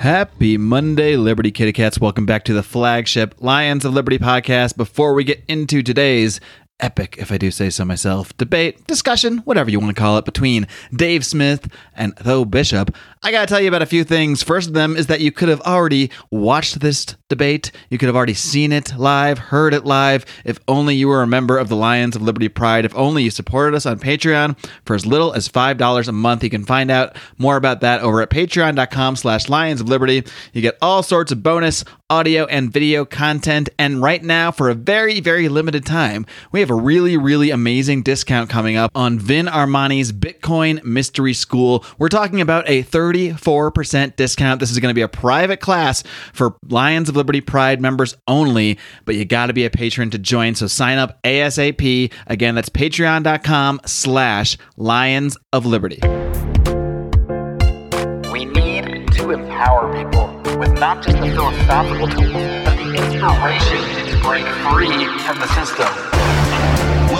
Happy Monday, Liberty Kitty Cats. Welcome back to the flagship Lions of Liberty podcast. Before we get into today's epic, if I do say so myself, debate, discussion, whatever you want to call it, between Dave Smith and Tho Bishop, I got to tell you about a few things. First of them is that you could have already watched this debate. You could have already seen it live, heard it live, if only you were a member of the Lions of Liberty Pride, if only you supported us on Patreon for as little as $5 a month. You can find out more about that over at patreon.com slash Lions of Liberty. You get all sorts of bonus audio and video content. And right now, for a very, very limited time, we have a really, really amazing discount coming up on Vin Armani's Bitcoin Mystery School. We're talking about a 34% discount. This is going to be a private class for Lions of Liberty Pride members only, but you got to be a patron to join. So sign up ASAP. Again, that's patreon.com slash Lions of Liberty. We need to empower people with not just the philosophical tools, but the inspiration to break free from the system.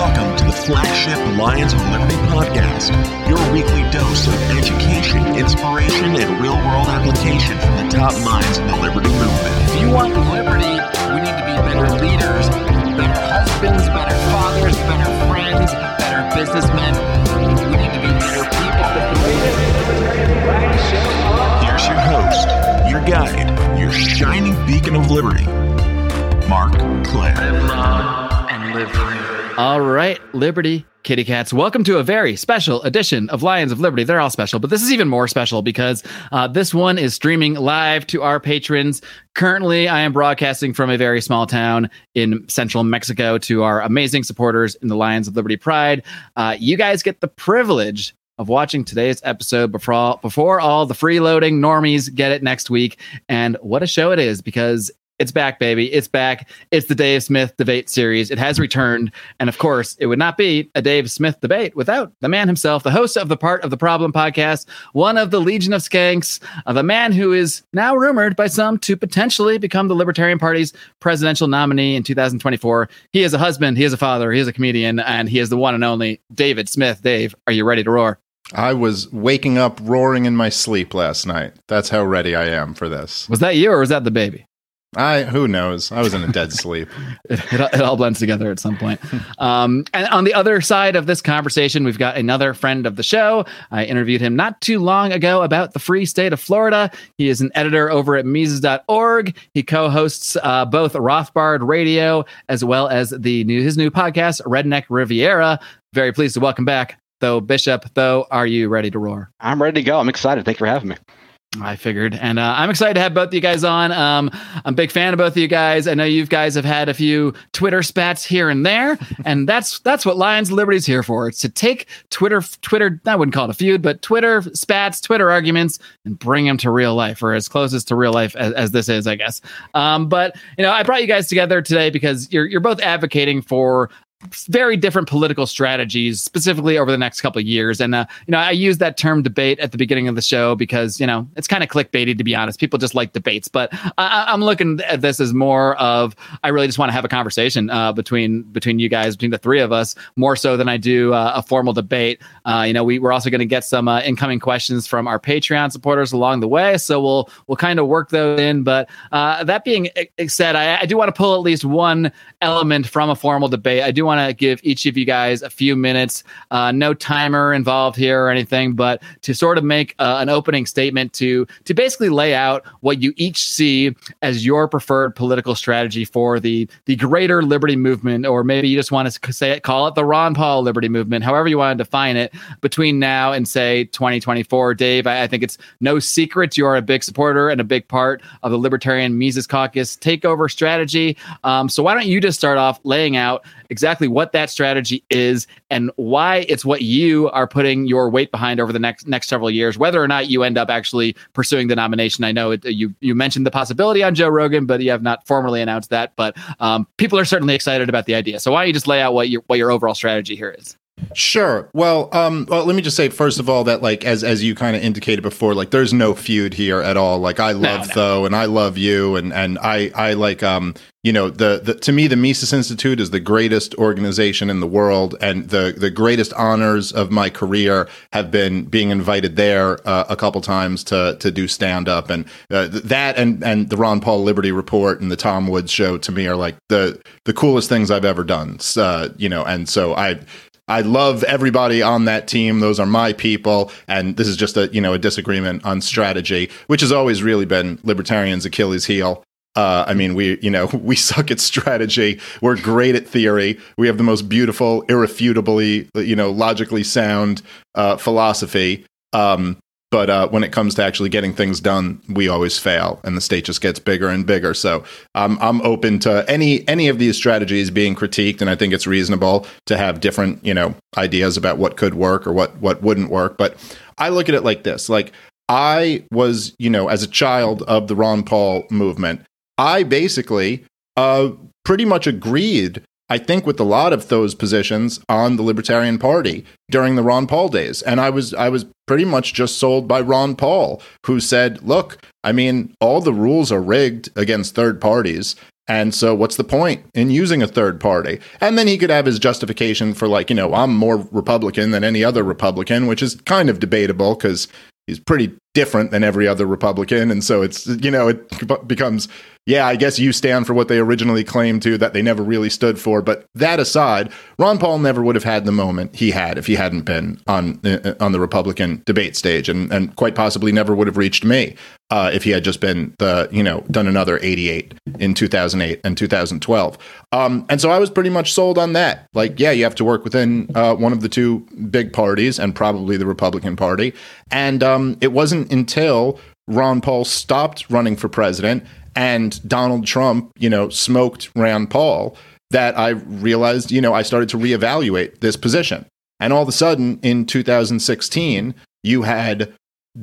Welcome to the flagship Lions of Liberty podcast, your weekly dose of education, inspiration, and real world application from the top minds in the liberty movement. If you want liberty, we need to be better leaders, better husbands, better fathers, better friends, better businessmen. We need to be better people. Here's your host, your guide, your shining beacon of liberty, Marc Clair. Live long and live free. All right, Liberty Kitty Cats, welcome to a very special edition of Lions of Liberty. They're all special, but this is even more special because uh, this one is streaming live to our patrons. Currently, I am broadcasting from a very small town in central Mexico to our amazing supporters in the Lions of Liberty Pride. Uh, you guys get the privilege of watching today's episode before all, before all the freeloading normies get it next week. And what a show it is because it's back, baby. It's back. It's the Dave Smith debate series. It has returned. And of course, it would not be a Dave Smith debate without the man himself, the host of the Part of the Problem podcast, one of the Legion of Skanks, uh, of a man who is now rumored by some to potentially become the Libertarian Party's presidential nominee in 2024. He is a husband, he is a father, he is a comedian, and he is the one and only David Smith. Dave, are you ready to roar? I was waking up roaring in my sleep last night. That's how ready I am for this. Was that you or was that the baby? I who knows? I was in a dead sleep. it, it, it, all blends together at some point. Um, and on the other side of this conversation, we've got another friend of the show. I interviewed him not too long ago about the free state of Florida. He is an editor over at Mises.org. He co-hosts uh, both Rothbard Radio as well as the new his new podcast, Redneck Riviera. Very pleased to welcome back, Tho Bishop. Tho, are you ready to roar? I'm ready to go. I'm excited. Thank you for having me. I figured, and uh, I'm excited to have both of you guys on. Um, I'm a big fan of both of you guys. I know you guys have had a few Twitter spats here and there, and that's that's what Lions of Liberty is here for. It's to take Twitter, Twitter. I wouldn't call it a feud, but Twitter spats, Twitter arguments, and bring them to real life, or as closest to real life as, as this is, I guess. Um, but you know, I brought you guys together today because you're you're both advocating for very different political strategies specifically over the next couple of years. And uh, you know i use that term debate at the beginning of the show because you know it's kind of clickbaity to be honest. People just like debates. But I, am looking at this as more of i really just want to have a conversation uh, between between you guys between the three of us more so than i do uh, a formal debate. Uh, you know we, we're also going to get some uh, incoming questions from our patreon supporters along the way. So we'll we'll kind of work those in. But uh, that being said I, I do want to pull at least one element from a formal debate. I do want to give each of you guys a few minutes. Uh, no timer involved here or anything, but to sort of make uh, an opening statement to to basically lay out what you each see as your preferred political strategy for the the greater liberty movement, or maybe you just want to say it, call it the Ron Paul liberty movement, however you want to define it. Between now and say 2024, Dave, I, I think it's no secret you are a big supporter and a big part of the Libertarian Mises Caucus takeover strategy. Um, so why don't you just start off laying out exactly what that strategy is and why it's what you are putting your weight behind over the next next several years, whether or not you end up actually pursuing the nomination. I know it, you you mentioned the possibility on Joe Rogan, but you have not formally announced that. But um, people are certainly excited about the idea. So why don't you just lay out what your what your overall strategy here is? Sure. Well, um, well, let me just say first of all that like as as you kind of indicated before, like there's no feud here at all. Like I love no. Tho and I love you and and I I like um you know the, the to me the Mises Institute is the greatest organization in the world and the the greatest honors of my career have been being invited there uh, a couple times to to do stand up and uh, th- that and and the Ron Paul Liberty Report and the Tom Woods show to me are like the the coolest things I've ever done. Uh, you know, and so I I love everybody on that team. Those are my people, and this is just a you know a disagreement on strategy, which has always really been libertarians' Achilles' heel. Uh, I mean, we you know we suck at strategy. We're great at theory. We have the most beautiful, irrefutably you know logically sound uh, philosophy. Um, but uh, when it comes to actually getting things done, we always fail, and the state just gets bigger and bigger. So um, I'm open to any any of these strategies being critiqued, and I think it's reasonable to have different you know ideas about what could work or what what wouldn't work. But I look at it like this: like I was, you know, as a child of the Ron Paul movement, I basically uh, pretty much agreed I think with a lot of those positions on the Libertarian Party during the Ron Paul days. And I was I was pretty much just sold by Ron Paul, who said, "Look, I mean, all the rules are rigged against third parties." And so, what's the point in using a third party? And then he could have his justification for, like, you know, I'm more Republican than any other Republican, which is kind of debatable because he's pretty different than every other Republican. And so it's, you know, it becomes, yeah, I guess you stand for what they originally claimed to that they never really stood for. But that aside, Ron Paul never would have had the moment he had if he hadn't been on uh, on the Republican debate stage, and and quite possibly never would have reached me uh, if he had just been the you know done another 88 in 2008 and 2012. Um, and so I was pretty much sold on that. Like, yeah, you have to work within uh, one of the two big parties, and probably the Republican Party. And um, it wasn't until Ron Paul stopped running for president and Donald Trump, you know, smoked Rand Paul, that I realized, you know, I started to reevaluate this position. And all of a sudden in 2016, you had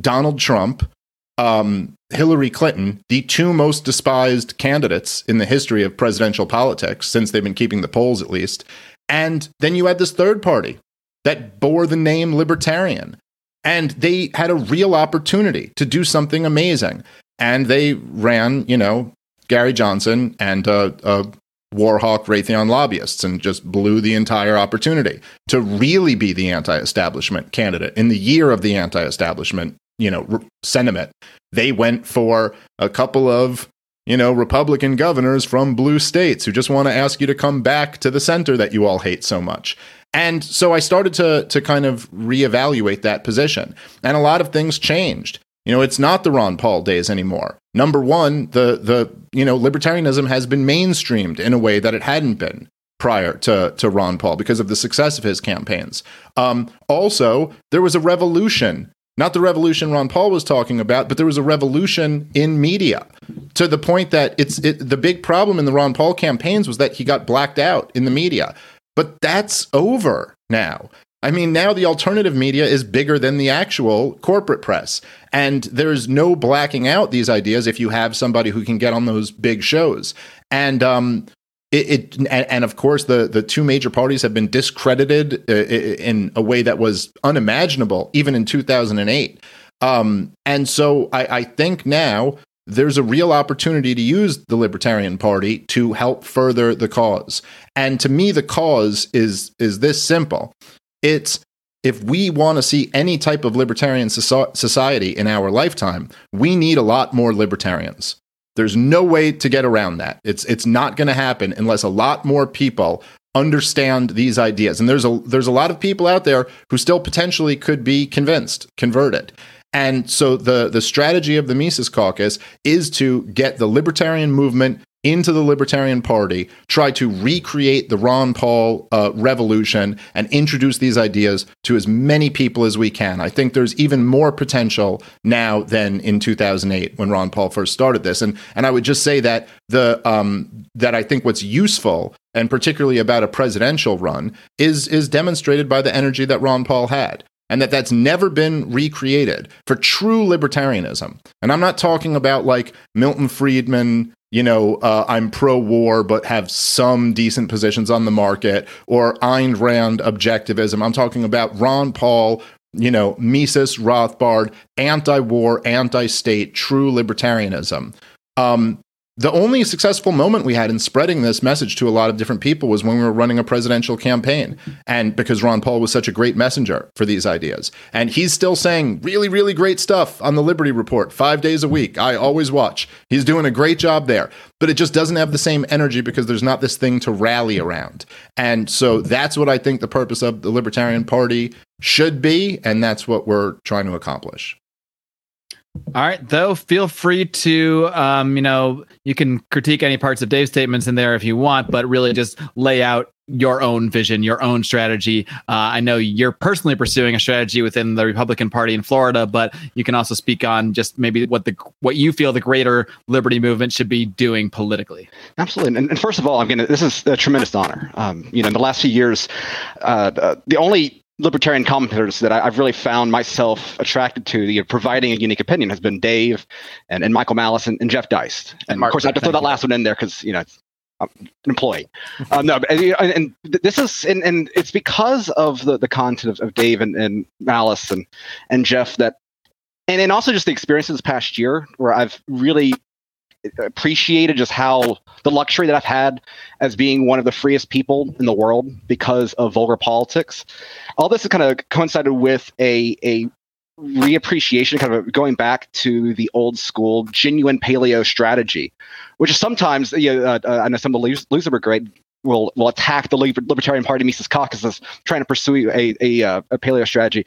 Donald Trump, um, Hillary Clinton, the two most despised candidates in the history of presidential politics, since they've been keeping the polls at least. And then you had this third party that bore the name libertarian. And they had a real opportunity to do something amazing and they ran, you know, Gary Johnson and uh, Warhawk Raytheon lobbyists and just blew the entire opportunity to really be the anti-establishment candidate in the year of the anti-establishment, you know, re- sentiment. They went for a couple of you know, Republican governors from blue states who just want to ask you to come back to the center that you all hate so much. And so I started to to kind of reevaluate that position. And a lot of things changed. You know, it's not the Ron Paul days anymore. Number one, the the you know libertarianism has been mainstreamed in a way that it hadn't been prior to to Ron Paul because of the success of his campaigns. Um, also, there was a revolution. Not the revolution Ron Paul was talking about, but there was a revolution in media to the point that it's it, the big problem in the Ron Paul campaigns was that he got blacked out in the media. But that's over now. I mean, now the alternative media is bigger than the actual corporate press. And there's no blacking out these ideas if you have somebody who can get on those big shows. And, um, it, it and, and, of course the the two major parties have been discredited uh, in a way that was unimaginable even in 2008 um, and so I, I think now there's a real opportunity to use the Libertarian Party to help further the cause. And to me, the cause is is this simple. It's if we want to see any type of libertarian society in our lifetime, we need a lot more libertarians. There's no way to get around that. It's it's not going to happen unless a lot more people understand these ideas. And there's a there's a lot of people out there who still potentially could be convinced, converted. And so the the strategy of the Mises Caucus is to get the libertarian movement into the Libertarian Party, try to recreate the Ron Paul uh, revolution, and introduce these ideas to as many people as we can. I think there's even more potential now than in 2008 when Ron Paul first started this. And and I would just say that the um, that I think what's useful and particularly about a presidential run is is demonstrated by the energy that Ron Paul had and that that's never been recreated for true libertarianism. And I'm not talking about like Milton Friedman you know, uh, I'm pro war, but have some decent positions on the market, or Ayn Rand objectivism. I'm talking about Ron Paul, you know, Mises, Rothbard, anti war, anti state, true libertarianism. Um, the only successful moment we had in spreading this message to a lot of different people was when we were running a presidential campaign. And because Ron Paul was such a great messenger for these ideas. And he's still saying really, really great stuff on the Liberty Report five days a week. I always watch. He's doing a great job there. But it just doesn't have the same energy because there's not this thing to rally around. And so that's what I think the purpose of the Libertarian Party should be. And that's what we're trying to accomplish. All right, Tho, feel free to, um, you know, you can critique any parts of Dave's statements in there if you want, but really just lay out your own vision, your own strategy. Uh, I know you're personally pursuing a strategy within the Republican Party in Florida, but you can also speak on just maybe what the what you feel the greater liberty movement should be doing politically. Absolutely, and, and first of all, I'm gonna. This is a tremendous honor. Um, you know, in the last few years, uh, the only libertarian commentators that I, have really found myself attracted to, the providing a unique opinion, has been Dave and, and Michael Malice and, and Jeff Deist. And, and Marc, of course, I have to throw that last one in there because you know I'm an employee. um, no, but, and, and, this is and, and it's because of the, the content of, of Dave and, and Malice and and Jeff that, and and also just the experiences this past year where I've really appreciated just how the luxury that I've had as being one of the freest people in the world because of vulgar politics. All this has kind of coincided with a a reappreciation, kind of going back to the old school genuine paleo strategy, which is sometimes you know, uh, I know some of the grade will will attack the Libertarian Party Mises Caucus trying to pursue a a, uh, a paleo strategy,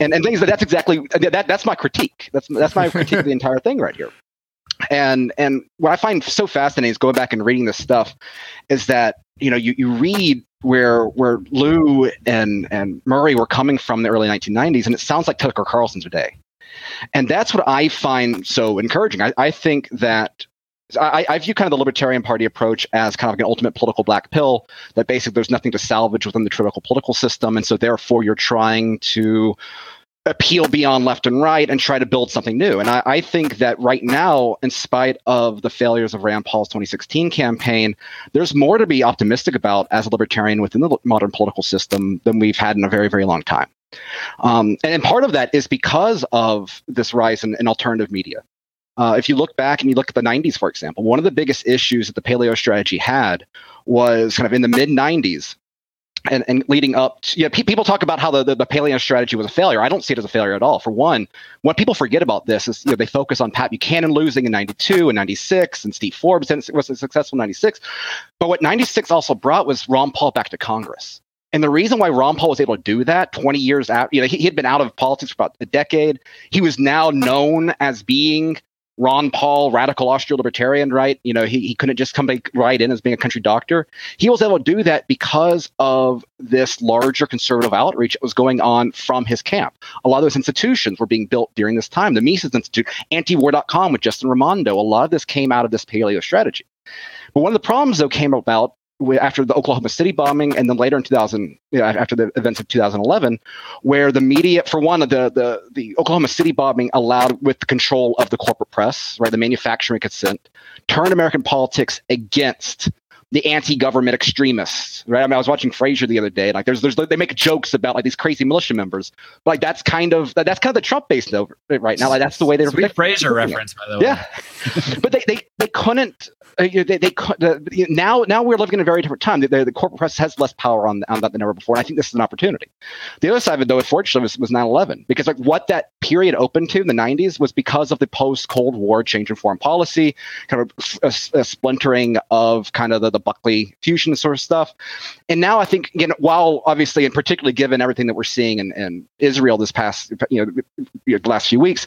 and and things that that's exactly that that's my critique. That's that's my critique of the entire thing right here and and what I find so fascinating is going back and reading this stuff is that you know you, you read where where Lew and and Murray were coming from in the early 1990s, and it sounds like Tucker Carlson today, and that's what I find so encouraging. I, I think that. I, I, view kind of the Libertarian Party approach as kind of like an ultimate political black pill that basically there's nothing to salvage within the typical political system. And so therefore you're trying to appeal beyond left and right and try to build something new. And I, I, think that right now, in spite of the failures of Rand Paul's 2016 campaign, there's more to be optimistic about as a libertarian within the modern political system than we've had in a very, very long time. Um, and, and, part of that is because of this rise in, in alternative media. Uh, if you look back and you look at the 90s, for example, one of the biggest issues that the paleo strategy had was kind of in the mid 90s and, and leading up to, yeah, pe- people talk about how the, the, the, paleo strategy was a failure. I don't see it as a failure at all. For one, what people forget about this is you know, they focus on Pat Buchanan losing in 92 and 96 and Steve Forbes was a successful 96. But what 96 also brought was Ron Paul back to Congress. And the reason why Ron Paul was able to do that 20 years out, you know, he, he had been out of politics for about a decade. He was now known as being Ron Paul, radical Austro libertarian, right? You know, he, he couldn't just come right in as being a country doctor. He was able to do that because of this larger conservative outreach that was going on from his camp. A lot of those institutions were being built during this time. The Mises Institute, antiwar.com with Justin Raimondo, a lot of this came out of this paleo strategy. But one of the problems, though, came about after the Oklahoma City bombing, and then later in 2000, you know, after the events of 2011, where the media, for one, the the the Oklahoma City bombing allowed with the control of the corporate press, right, the manufacturing consent, turned American politics against the anti-government extremists, right? I mean, I was watching Frasier the other day. Like, there's, there's, they make jokes about like these crazy militia members. Like, that's kind of that's kind of the Trump base though, right now. Like, that's the way they're. Sweet Frasier reference, by the way. Yeah, but they, they they couldn't. Uh, they, they, the, now now we're living in a very different time. The, the, the, corporate press has less power on on that than ever before, and I think this is an opportunity. The other side of it, though, unfortunately, was, was 9/11 because like what that period opened to in the 90s was because of the post Cold War change in foreign policy, kind of a, a, a splintering of kind of the, the Buckley fusion sort of stuff. And now I think, again, while obviously, and particularly given everything that we're seeing in, in Israel this past you know, the last few weeks,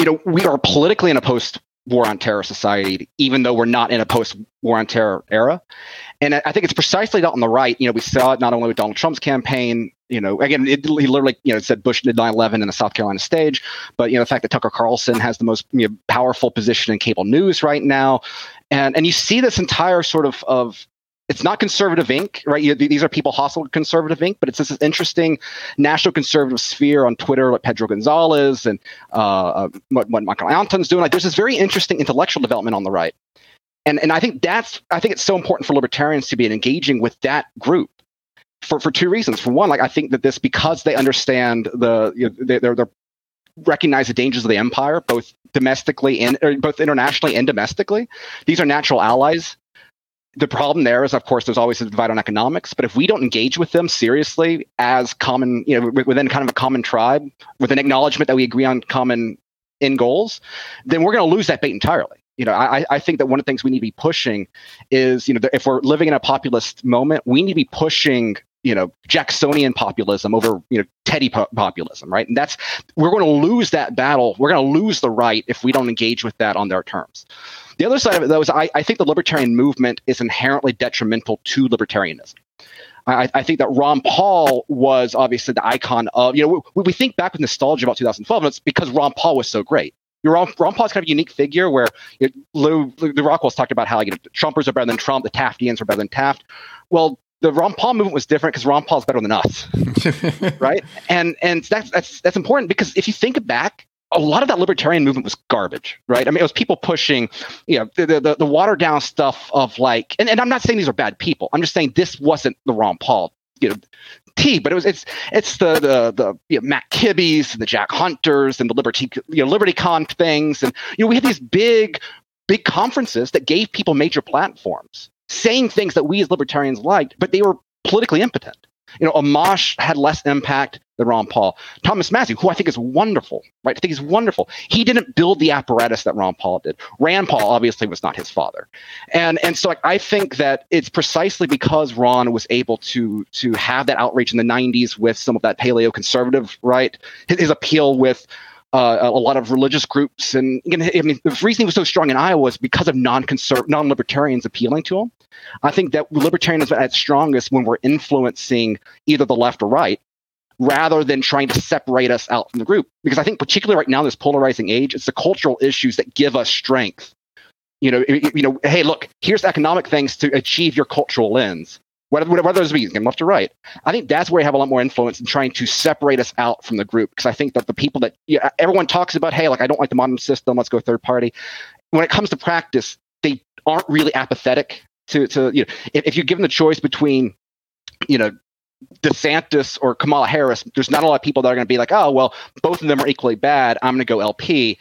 you know, we are politically in a post war on terror society, even though we're not in a post war on terror era. And I think it's precisely that on the right. You know, we saw it not only with Donald Trump's campaign, you know, again, it, he literally, you know, said Bush did 9 11 in the South Carolina stage, but, you know, the fact that Tucker Carlson has the most you know, powerful position in cable news right now. And, and you see this entire sort of, of it's not conservative Inc. Right? You, these are people hostile to conservative Inc. But it's this interesting national conservative sphere on Twitter, like Pedro Gonzalez and uh, uh what, what Michael Anton's doing. Like, there's this very interesting intellectual development on the right, and and I think that's I think it's so important for libertarians to be engaging with that group for for two reasons. For one, like I think that this because they understand the you know, they're they're recognize the dangers of the empire, both domestically and both internationally and domestically. These are natural allies the problem there is, of course, there's always a divide on economics. But if we don't engage with them seriously as common, you know, within kind of a common tribe, with an acknowledgement that we agree on common end goals, then we're going to lose that bait entirely. You know, I, I think that one of the things we need to be pushing is, you know, if we're living in a populist moment, we need to be pushing you know Jacksonian populism over you know Teddy populism, right? And that's we're going to lose that battle. We're going to lose the right if we don't engage with that on their terms. The other side of it, though, is I, I think the libertarian movement is inherently detrimental to libertarianism. I, I, think that Ron Paul was obviously the icon of, you know, we, we think back with nostalgia about 2012, and it's because Ron Paul was so great. Ron, Ron Paul's kind of a unique figure where you know, Lew, the Rockwell's talked about how you know, Trumpers are better than Trump, the Taftians are better than Taft. Well, the Ron Paul movement was different because Ron Paul's better than us, right? And and that's that's that's important because if you think back, a lot of that libertarian movement was garbage, right? I mean, it was people pushing, you know, the the, the watered down stuff of like, and, and I'm not saying these are bad people. I'm just saying this wasn't the Ron Paul, you know, T, but it was it's it's the the the you know, Matt Kibbe's and the Jack Hunters and the Liberty you know Liberty Con things, and you know we had these big big conferences that gave people major platforms saying things that we as libertarians liked, but they were politically impotent. You know, Amash had less impact than Ron Paul. Thomas Massie, who I think is wonderful, right? I think he's wonderful. He didn't build the apparatus that Ron Paul did. Rand Paul obviously was not his father, and and so like, I think that it's precisely because Ron was able to to have that outreach in the '90s with some of that paleo conservative right, his, his appeal with uh, a lot of religious groups. And I mean, the reason he was so strong in Iowa was because of non-conserv- non-libertarians appealing to him. I think that libertarianism at its strongest when we're influencing either the left or right, rather than trying to separate us out from the group. Because I think particularly right now, in this polarizing age, it's the cultural issues that give us strength. You know, you know, hey, look, here's economic things to achieve your cultural ends whether, whether those be left or right. I think that's where you have a lot more influence in trying to separate us out from the group. Because I think that the people that everyone talks about, hey, like I don't like the modern system, let's go third party. When it comes to practice, they aren't really apathetic to to you know. If, if you're given the choice between, you know, DeSantis or Kamala Harris, there's not a lot of people that are going to be like, oh, well, both of them are equally bad. I'm going to go LP,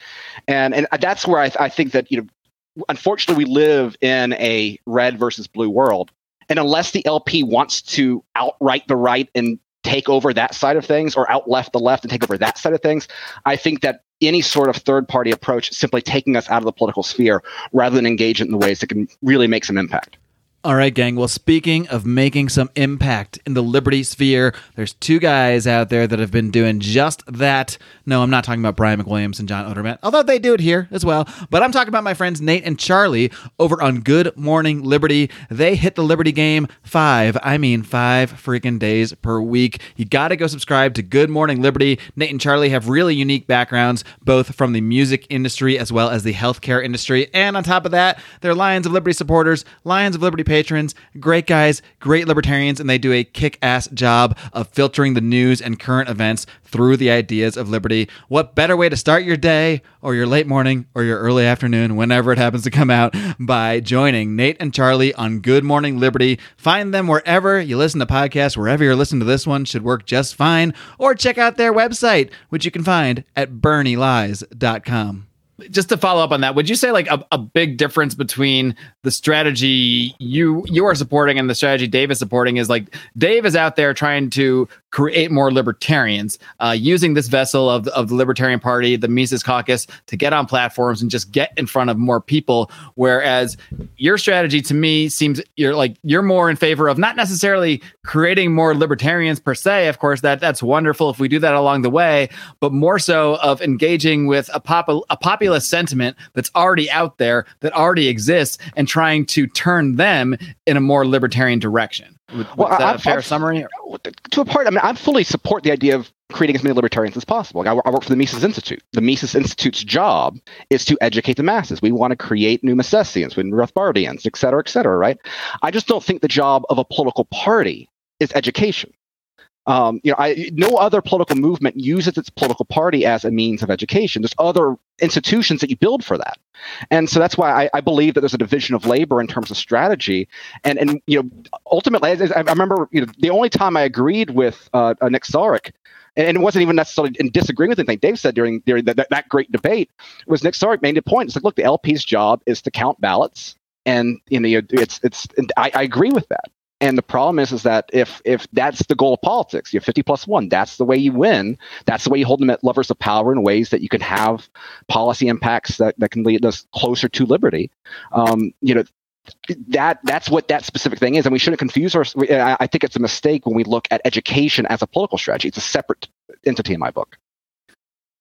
and and that's where I, I think that you know, unfortunately, we live in a red versus blue world and unless the LP wants to outright the right and take over that side of things or out left the left and take over that side of things, I think that any sort of third party approach simply taking us out of the political sphere rather than engage it in the ways that can really make some impact. All right, gang. Well, speaking of making some impact in the Liberty sphere, there's two guys out there that have been doing just that. No, I'm not talking about Brian McWilliams and John Odermatt, although they do it here as well. But I'm talking about my friends Nate and Charlie over on Good Morning Liberty. They hit the Liberty game five, I mean five freaking days per week. You got to go subscribe to Good Morning Liberty. Nate and Charlie have really unique backgrounds, both from the music industry as well as the healthcare industry. And on top of that, they're Lions of Liberty supporters, Lions of Liberty patrons, great guys, great libertarians, and they do a kick ass job of filtering the news and current events through the ideas of liberty. What better way to start your day or your late morning or your early afternoon, whenever it happens to come out, by joining Nate and Charlie on Good Morning Liberty? Find them wherever you listen to podcasts, wherever you're listening to this one should work just fine, or check out their website, which you can find at bernielies.com just to follow up on that, would you say like a, a big difference between the strategy you you are supporting and the strategy Dave is supporting is like Dave is out there trying to create more libertarians, uh, using this vessel of, of the Libertarian Party, the Mises Caucus, to get on platforms and just get in front of more people. Whereas your strategy to me seems you're like you're more in favor of not necessarily creating more libertarians per se. Of course, that that's wonderful if we do that along the way, but more so of engaging with a pop a populist sentiment that's already out there that already exists and trying to turn them in a more libertarian direction. Would, Well, was that I- a I've- fair I've- summary? to a part, I mean, I fully support the idea of creating as many libertarians as possible. Like, I, I work for the Mises Institute. The Mises Institute's job is to educate the masses. We want to create new Misesians, new Rothbardians, et cetera, et cetera, right? I just don't think the job of a political party is education. Um, you know, I, no other political movement uses its political party as a means of education. There's other institutions that you build for that, and so that's why I, I believe that there's a division of labor in terms of strategy. And and you know, ultimately, I, I remember you know the only time I agreed with uh, uh, Nick Sarwark, and it wasn't even necessarily in disagreeing with anything Dave said during during that, that, great debate, was Nick Sarwark made a point. It's like, look, the LP's job is to count ballots, and you know, it's it's. I, I agree with that. And the problem is, is that if if that's the goal of politics, you have 50 plus one. That's the way you win. That's the way you hold them at levers of power in ways that you can have policy impacts that, that can lead us closer to liberty. Um, you know, that that's what that specific thing is, and we shouldn't confuse our. I think it's a mistake when we look at education as a political strategy. It's a separate entity in my book.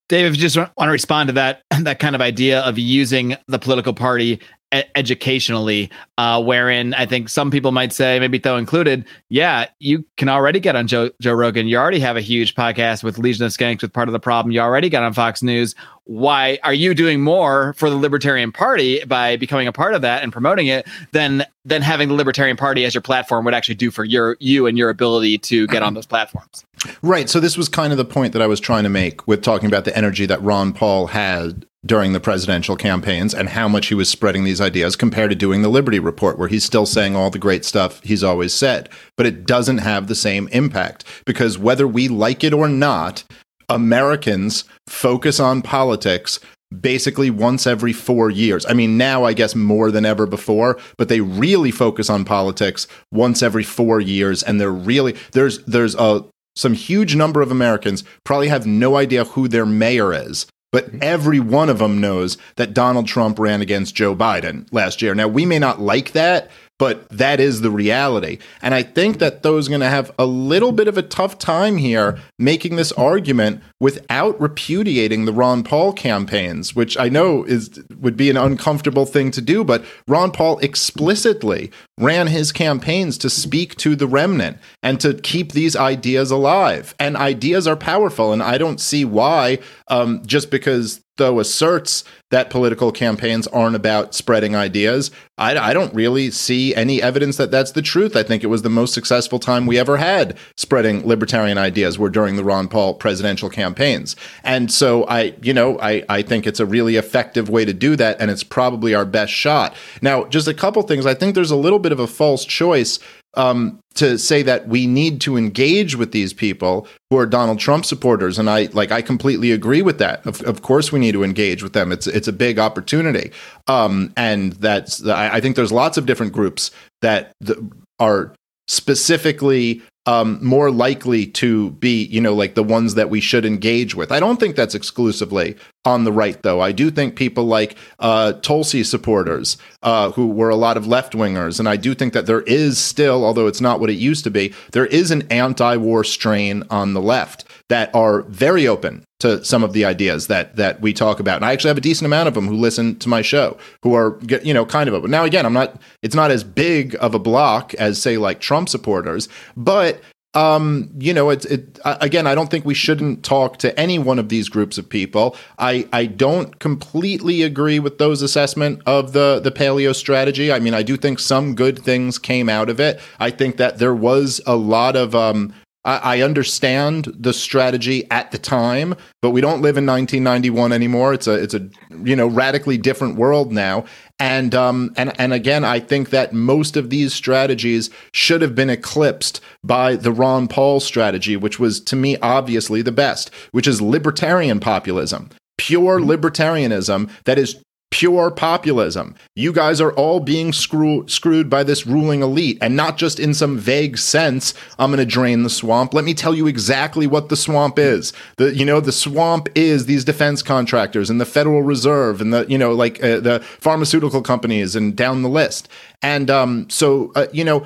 Dave, if you just want to respond to that that kind of idea of using the political party educationally, uh, wherein I think some people might say, maybe Tho included, yeah, you can already get on Joe Joe Rogan. You already have a huge podcast with Legion of Skanks with part of the problem. You already got on Fox News. Why are you doing more for the Libertarian Party by becoming a part of that and promoting it than than having the Libertarian Party as your platform would actually do for your you and your ability to get on those platforms? Right. So this was kind of the point that I was trying to make with talking about the energy that Ron Paul had during the presidential campaigns and how much he was spreading these ideas compared to doing the Liberty Report, where he's still saying all the great stuff he's always said. But it doesn't have the same impact because whether we like it or not, Americans focus on politics basically once every four years. I mean, now I guess more than ever before, but they really focus on politics once every four years. And they're really, there's, there's a, some huge number of Americans probably have no idea who their mayor is. But mm-hmm. every one of them knows that Donald Trump ran against Joe Biden last year. Now, we may not like that, but that is the reality. And I think that Tho's are going to have a little bit of a tough time here making this argument without repudiating the Ron Paul campaigns, which I know is would be an uncomfortable thing to do, but Ron Paul explicitly ran his campaigns to speak to the remnant and to keep these ideas alive. And ideas are powerful, and I don't see why um, just because Tho asserts that political campaigns aren't about spreading ideas. I, I, don't really see any evidence that that's the truth. I think it was the most successful time we ever had spreading libertarian ideas were during the Ron Paul presidential campaigns. And so I, you know, I, I think it's a really effective way to do that. And it's probably our best shot. Now, just a couple things. I think there's a little bit of a false choice um, to say that we need to engage with these people who are Donald Trump supporters, and I like I completely agree with that. Of, of course, we need to engage with them. It's it's a big opportunity, um, and that's I, I think there's lots of different groups that th- are specifically um, more likely to be, you know, like the ones that we should engage with. I don't think that's exclusively on the right, though. I do think people like uh, Tulsi supporters, uh, who were a lot of left wingers, and I do think that there is still, although it's not what it used to be, there is an anti war strain on the left that are very open to some of the ideas that that we talk about. And I actually have a decent amount of them who listen to my show, who are you know kind of open. Now again, I'm not. It's not as big of a block as say like Trump supporters, but um, you know, it's it again. I don't think we shouldn't talk to any one of these groups of people. I I don't completely agree with Tho's assessment of the the paleo strategy. I mean, I do think some good things came out of it. I think that there was a lot of um. I understand the strategy at the time, but we don't live in 1991 anymore. It's a it's a you know radically different world now, and um and and again, I think that most of these strategies should have been eclipsed by the Ron Paul strategy, which was to me obviously the best, which is libertarian populism, pure libertarianism that is pure populism. You guys are all being screw- screwed by this ruling elite, and not just in some vague sense. I'm going to drain the swamp. Let me tell you exactly what the swamp is. The you know the swamp is these defense contractors and the Federal Reserve and the you know like uh, the pharmaceutical companies and down the list. And um, so uh, you know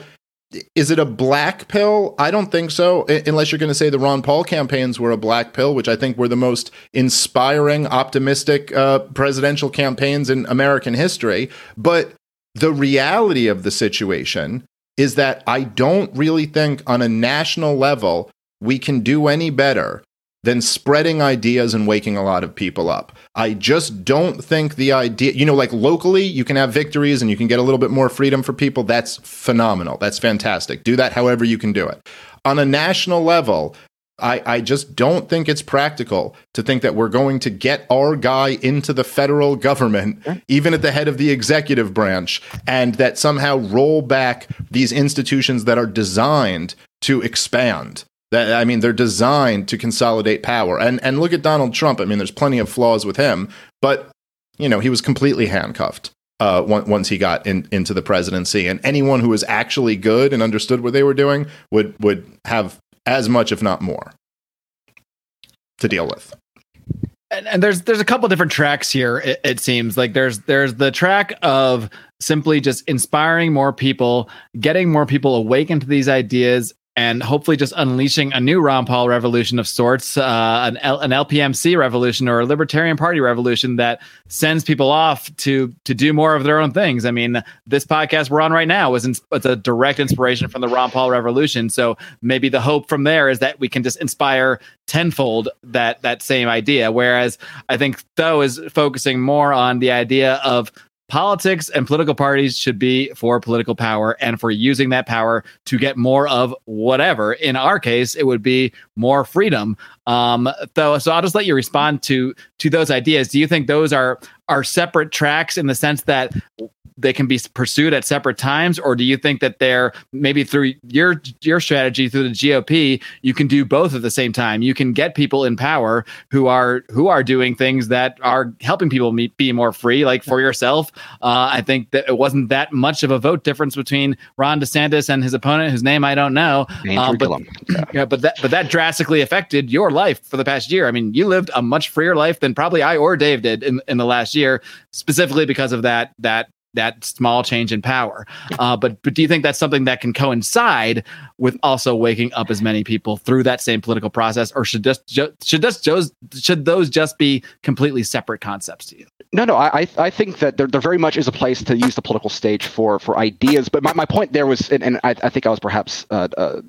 is it a black pill? I don't think so, unless you're going to say the Ron Paul campaigns were a black pill, which I think were the most inspiring, optimistic uh, presidential campaigns in American history. But the reality of the situation is that I don't really think on a national level we can do any better than spreading ideas and waking a lot of people up. I just don't think the idea, you know, like locally, you can have victories and you can get a little bit more freedom for people. That's phenomenal. That's fantastic. Do that however you can do it. On a national level, I, I just don't think it's practical to think that we're going to get our guy into the federal government, even at the head of the executive branch, and that somehow roll back these institutions that are designed to expand. That I mean, they're designed to consolidate power. And and look at Donald Trump. I mean, there's plenty of flaws with him, but you know, he was completely handcuffed uh, once he got in, into the presidency. And anyone who was actually good and understood what they were doing would would have as much, if not more, to deal with. And, and there's there's a couple different tracks here. It, it seems like there's there's the track of simply just inspiring more people, getting more people awakened to these ideas, and hopefully just unleashing a new Ron Paul revolution of sorts, uh, an, L- an LPMC revolution or a Libertarian Party revolution that sends people off to to do more of their own things. I mean, this podcast we're on right now was in, it's a direct inspiration from the Ron Paul revolution. So maybe the hope from there is that we can just inspire tenfold that that same idea. Whereas I think Tho is focusing more on the idea of politics and political parties should be for political power and for using that power to get more of whatever. In our case, it would be more freedom. Um, Tho, so I'll just let you respond to to those ideas. Do you think those are are separate tracks in the sense that they can be pursued at separate times or do you think that they're maybe through your your strategy through the GOP you can do both at the same time? You can get people in power who are who are doing things that are helping people meet, be more free like for yourself. Uh, I think that it wasn't that much of a vote difference between Ron DeSantis and his opponent whose name I don't know. Um, but, yeah. yeah but that but that drastically affected your life for the past year. I mean you lived a much freer life than probably I or Dave did in, in the last year specifically because of that that that small change in power. Uh, but but do you think that's something that can coincide with also waking up as many people through that same political process, or should just ju- should just those should those just be completely separate concepts to you? No, no, I I think that there, there very much is a place to use the political stage for for ideas. But my, my point there was, and, and I, I think I was perhaps uh, uh,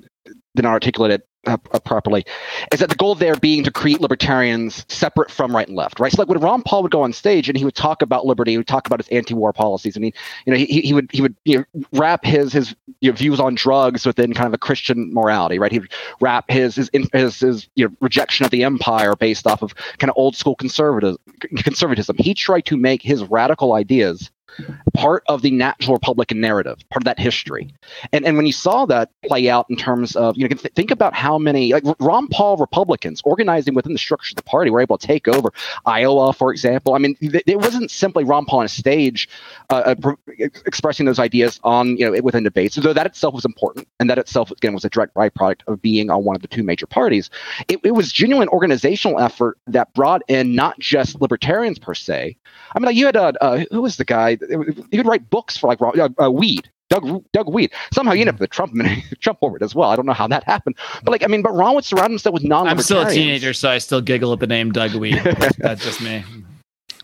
did not articulate it uh, uh, properly, is that the goal there being to create libertarians separate from right and left, right? So like when Ron Paul would go on stage and he would talk about liberty, he would talk about his anti-war policies. I mean, you know, he, he would he would you know, wrap his his you know, views on drugs within kind of a Christian morality, right? He would wrap his his his, his you know, rejection of the empire based off of kind of old school conservatism. He tried to make his radical ideas part of the natural Republican narrative, part of that history. And and when you saw that play out in terms of, you know, th- think about how many like Ron Paul Republicans organizing within the structure of the party were able to take over Iowa, for example. I mean, th- it wasn't simply Ron Paul on a stage uh, uh expressing those ideas on, you know, within debates, though that itself was important, and that itself again was a direct byproduct of being on one of the two major parties. It, it was genuine organizational effort that brought in not just libertarians per se. I mean, like you had uh, uh, who was the guy? He could write books for like uh, uh, Wead. Doug Doug Wead. Somehow he ended up with Trump Trump orbit as well. I don't know how that happened, but like I mean, but Ron would surround himself with non. I'm still a teenager, so I still giggle at the name Doug Wead. That's just me.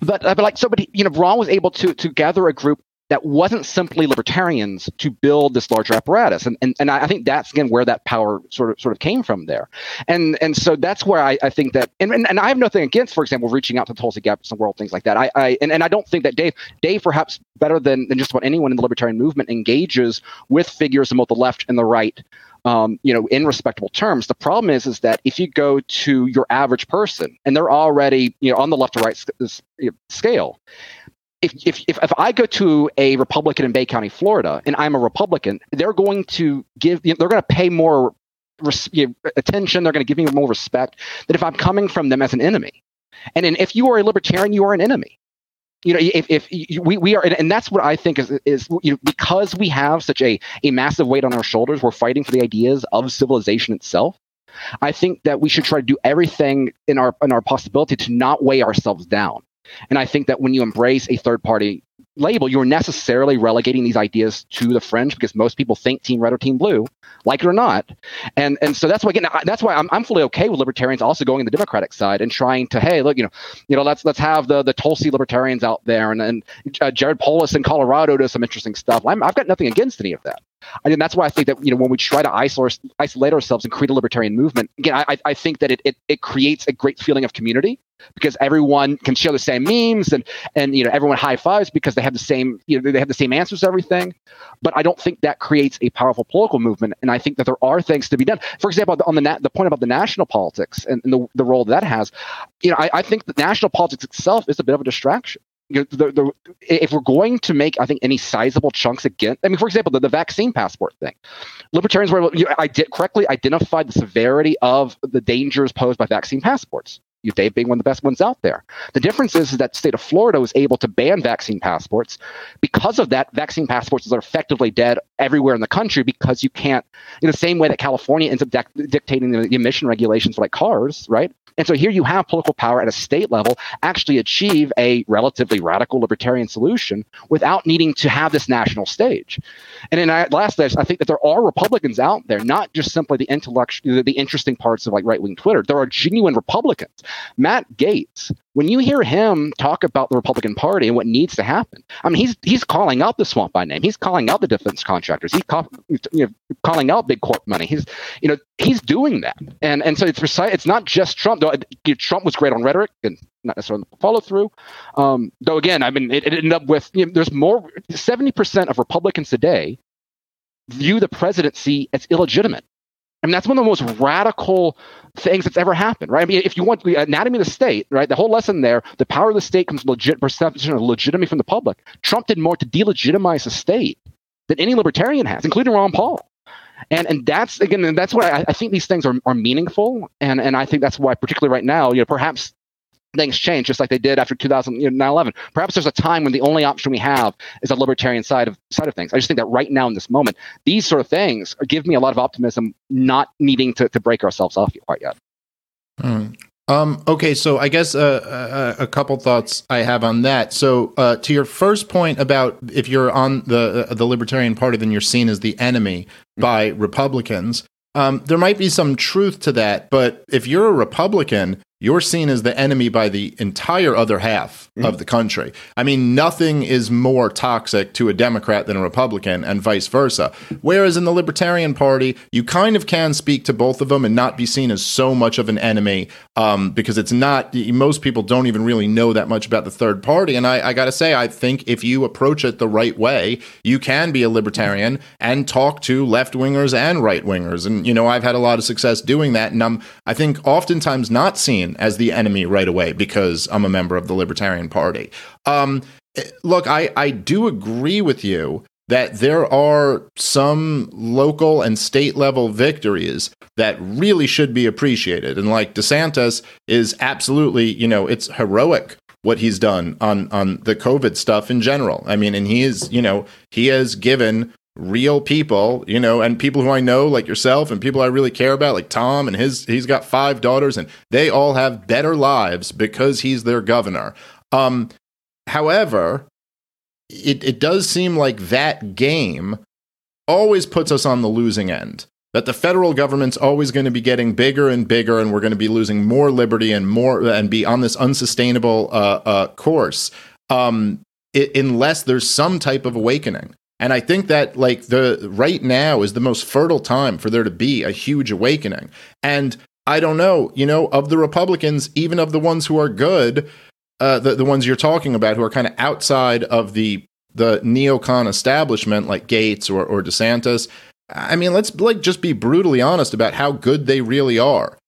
But uh, but like so, but he, you know, Ron was able to to gather a group that wasn't simply libertarians to build this larger apparatus. And, and, and I think that's again where that power sort of sort of came from there. And and so that's where I, I think that and, and, and I have nothing against, for example, reaching out to Tulsi Gabbard some world, things like that. I, I and, and I don't think that Dave Dave perhaps better than, than just about anyone in the libertarian movement engages with figures on both the left and the right um, you know, in respectable terms. The problem is, is that if you go to your average person and they're already, you know, on the left or right scale, if, if, if, if I go to a Republican in Bay County, Florida, and I'm a Republican, they're going to give, you know, they're going to pay more res- attention. They're going to give me more respect than if I'm coming from them as an enemy. And then if you are a libertarian, you are an enemy. You know, if, if we, we are, and that's what I think is, is you know, because we have such a, a massive weight on our shoulders, we're fighting for the ideas of civilization itself. I think that we should try to do everything in our in our possibility to not weigh ourselves down. And I think that when you embrace a third party label, you're necessarily relegating these ideas to the fringe because most people think Team Red or Team Blue, like it or not. And and so that's why again that's why I'm, I'm fully okay with libertarians also going in the Democratic side and trying to hey look you know you know let's let's have the the Tulsi libertarians out there and and uh, Jared Polis in Colorado does some interesting stuff. I'm, I've got nothing against any of that. Mean, that's why I think that you know when we try to isolate, isolate ourselves and create a libertarian movement, again, I, I think that it, it it creates a great feeling of community because everyone can share the same memes and and you know everyone high fives because they have the same you know they have the same answers to everything. But i don't think that creates a powerful political movement. And i think that there are things to be done. For example on the na- the point about the national politics and, and the, the role that has you know I, I think that national politics itself is a bit of a distraction you know, the, the, if we're going to make, I think, any sizable chunks again, I mean, for example, the, the vaccine passport thing, libertarians were, you I did correctly identified the severity of the dangers posed by vaccine passports. Dave being one of the best ones out there. The difference is, is that state of Florida was able to ban vaccine passports. Because of that, vaccine passports are effectively dead everywhere in the country because you can't, in the same way that California ends up dictating the emission regulations for like cars, right? And so here you have political power at a state level actually achieve a relatively radical libertarian solution without needing to have this national stage. And then I, lastly, I think that there are Republicans out there, not just simply the intellectual, the interesting parts of like right wing Twitter. There are genuine Republicans Matt Gaetz, when you hear him talk about the Republican Party and what needs to happen, I mean, he's he's calling out the swamp by name. He's calling out the defense contractors. He's call, you know, calling out big corp money. He's you know he's doing that, and and so it's precise. It's not just Trump. Though Trump was great on rhetoric and not necessarily follow through. Um, though again, I mean, it, it ended up with you know, there's more. Seventy percent of Republicans today view the presidency as illegitimate. I mean, that's one of the most radical things that's ever happened, right? I mean, if you want the anatomy of the state, right, the whole lesson there, the power of the state comes legit perception of legitimacy from the public. Trump did more to delegitimize the state than any libertarian has, including Ron Paul. And and that's again, and that's why I, I think these things are, are meaningful, and and I think that's why, particularly right now, you know, perhaps things change just like they did after 2011 perhaps there's a time when the only option we have is a libertarian side of side of things. I just think that right now in this moment these sort of things give me a lot of optimism not needing to, to break ourselves off quite yet. Hmm. um, okay so i guess uh, uh, a couple thoughts i have on that. So uh, to your first point about if you're on the uh, the libertarian party then you're seen as the enemy by republicans. Um, there might be some truth to that, but if you're a Republican, you're seen as the enemy by the entire other half mm-hmm. of the country. I mean, nothing is more toxic to a Democrat than a Republican, and vice versa. Whereas in the Libertarian Party, you kind of can speak to both of them and not be seen as so much of an enemy um, because it's not, most people don't even really know that much about the third party. And I, I got to say, I think if you approach it the right way, you can be a libertarian and talk to left wingers and right wingers. And, you know, I've had a lot of success doing that. And I'm, I think, oftentimes not seen seen as the enemy right away because I'm a member of the Libertarian Party. Um, look, I, I do agree with you that there are some local and state level victories that really should be appreciated. And like DeSantis is absolutely, you know, it's heroic what he's done on on the COVID stuff in general. I mean, and he is, you know, he has given real people, you know, and people who I know, like yourself, and people I really care about, like Tom, and his he's got five daughters, and they all have better lives because he's their governor. Um, however, it it does seem like that game always puts us on the losing end. That the federal government's always going to be getting bigger and bigger, and we're going to be losing more liberty and more, and be on this unsustainable uh, uh, course, um, it, unless there's some type of awakening. And I think that like the right now is the most fertile time for there to be a huge awakening. And I don't know, you know, of the Republicans, even of the ones who are good, uh, the the ones you're talking about who are kind of outside of the the neocon establishment, like Gaetz or or DeSantis. I mean, let's like just be brutally honest about how good they really are.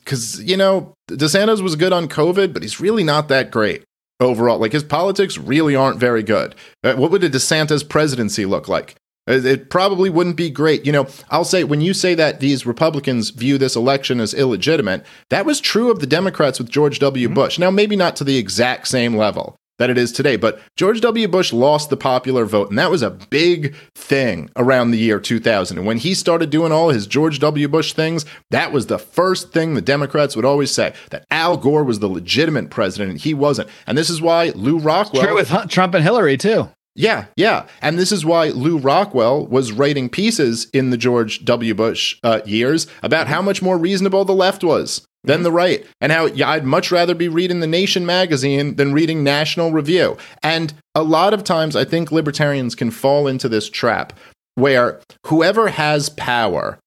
Because you know, DeSantis was good on COVID, but he's really not that great overall. Like his politics really aren't very good. Uh, what would a DeSantis presidency look like? Uh, it probably wouldn't be great. You know, I'll say when you say that these Republicans view this election as illegitimate, that was true of the Democrats with George W. Mm-hmm. Bush. Now, maybe not to the exact same level, that it is today. But George W. Bush lost the popular vote, and that was a big thing around the year 2000. And when he started doing all his George W. Bush things, that was the first thing the Democrats would always say that Al Gore was the legitimate president, and he wasn't. And this is why Lew Rockwell. True with Trump and Hillary, too. Yeah, yeah. And this is why Lew Rockwell was writing pieces in the George W. Bush uh, years about how much more reasonable the left was than mm-hmm. the right, and how yeah, I'd much rather be reading the Nation magazine than reading National Review. And a lot of times, I think libertarians can fall into this trap where whoever has power,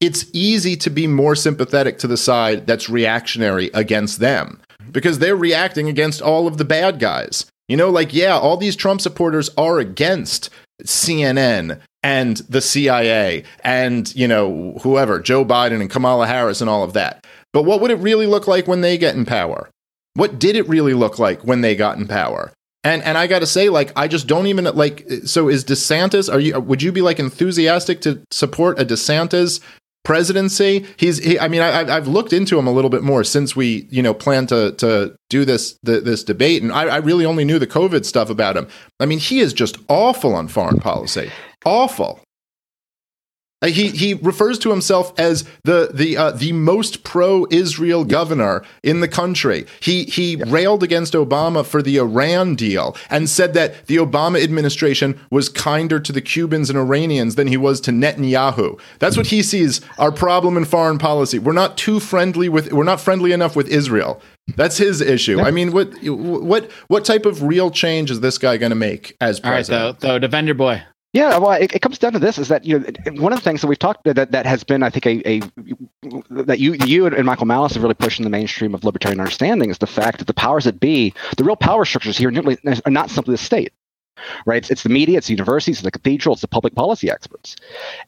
it's easy to be more sympathetic to the side that's reactionary against them mm-hmm. because they're reacting against all of the bad guys. You know, like, yeah, all these Trump supporters are against CNN and the CIA and, you know, whoever, Joe Biden and Kamala Harris and all of that. But what would it really look like when they get in power? What did it really look like when they got in power? And and I got to say, like, I just don't even like. So is DeSantis? Are you? Would you be like enthusiastic to support a DeSantis presidency? He's. He, I mean, I, I've looked into him a little bit more since we, you know, plan to to do this the, this debate, and I, I really only knew the COVID stuff about him. I mean, he is just awful on foreign policy. Awful. Uh, He he refers to himself as the the uh, the most pro Israel governor in the country. He he railed against Obama for the Iran deal and said that the Obama administration was kinder to the Cubans and Iranians than he was to Netanyahu. That's what he sees our problem in foreign policy. We're not too friendly with we're not friendly enough with Israel. That's his issue. I mean, what what what type of real change is this guy going to make as All right, president? though, though, defend your boy. Yeah, well, it, it comes down to this: is that you know one of the things that we've talked that that has been, I think, a, a that you you and Michael Malice have really pushed in the mainstream of libertarian understanding is the fact that the powers that be, the real power structures here, are not simply the state. Right, it's, it's the media, it's the universities, it's the cathedral, it's the public policy experts,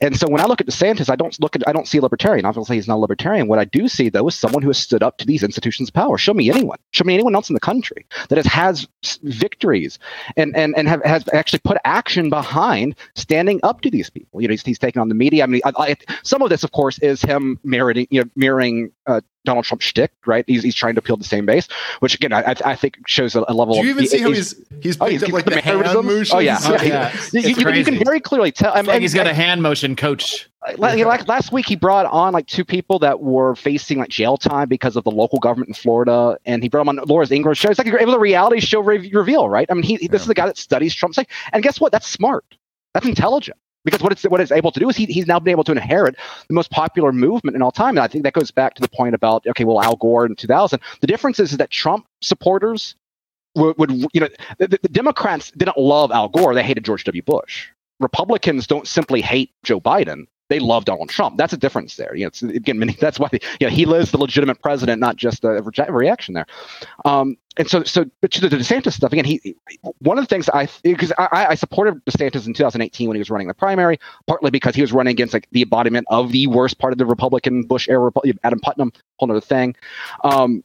and so when I look at DeSantis, I don't look at, I don't see a libertarian. Obviously, he's not a libertarian. What I do see, though, is someone who has stood up to these institutions of power. Show me anyone, show me anyone else in the country that has has victories and and and have, has actually put action behind standing up to these people. You know, he's, he's on the media. I mean, I, I, some of this, of course, is him mirroring, you know, mirroring uh, Donald Trump's shtick, right? He's, he's trying to appeal the same base, which again, I, I- I think shows a, a level. Do you of, even see how he's- he's he's Oh, he's up like the the hand mannerisms? motions? Oh, yeah. Oh, Yeah, yeah. You, you- you can very clearly tell. I It's like he's got a hand motion coach. like, like last week, he brought on like two people that were facing like jail time because of the local government in Florida, and he brought them on Laura's Ingraham show. It's like a, it was a reality show re- reveal, right? I mean, he, he- this is the guy that studies Trump's like, and guess what? That's smart. That's intelligent. Because what it's what it's able to do is he, he's now been able to inherit the most popular movement in all time, and I think that goes back to the point about okay, well, Al Gore in 2000. The difference is is that Trump supporters would, would you know the, the Democrats didn't love Al Gore; they hated George W. Bush. Republicans don't simply hate Joe Biden; they love Donald Trump. That's a difference there. You know, again, that's why you know, he is the legitimate president, not just a reje- reaction there. Um, and so, so but to the DeSantis stuff again, he one of the things I because I, I supported DeSantis in 2018 when he was running the primary, partly because he was running against like the embodiment of the worst part of the Republican Bush era, Adam Putnam, whole other thing. Um,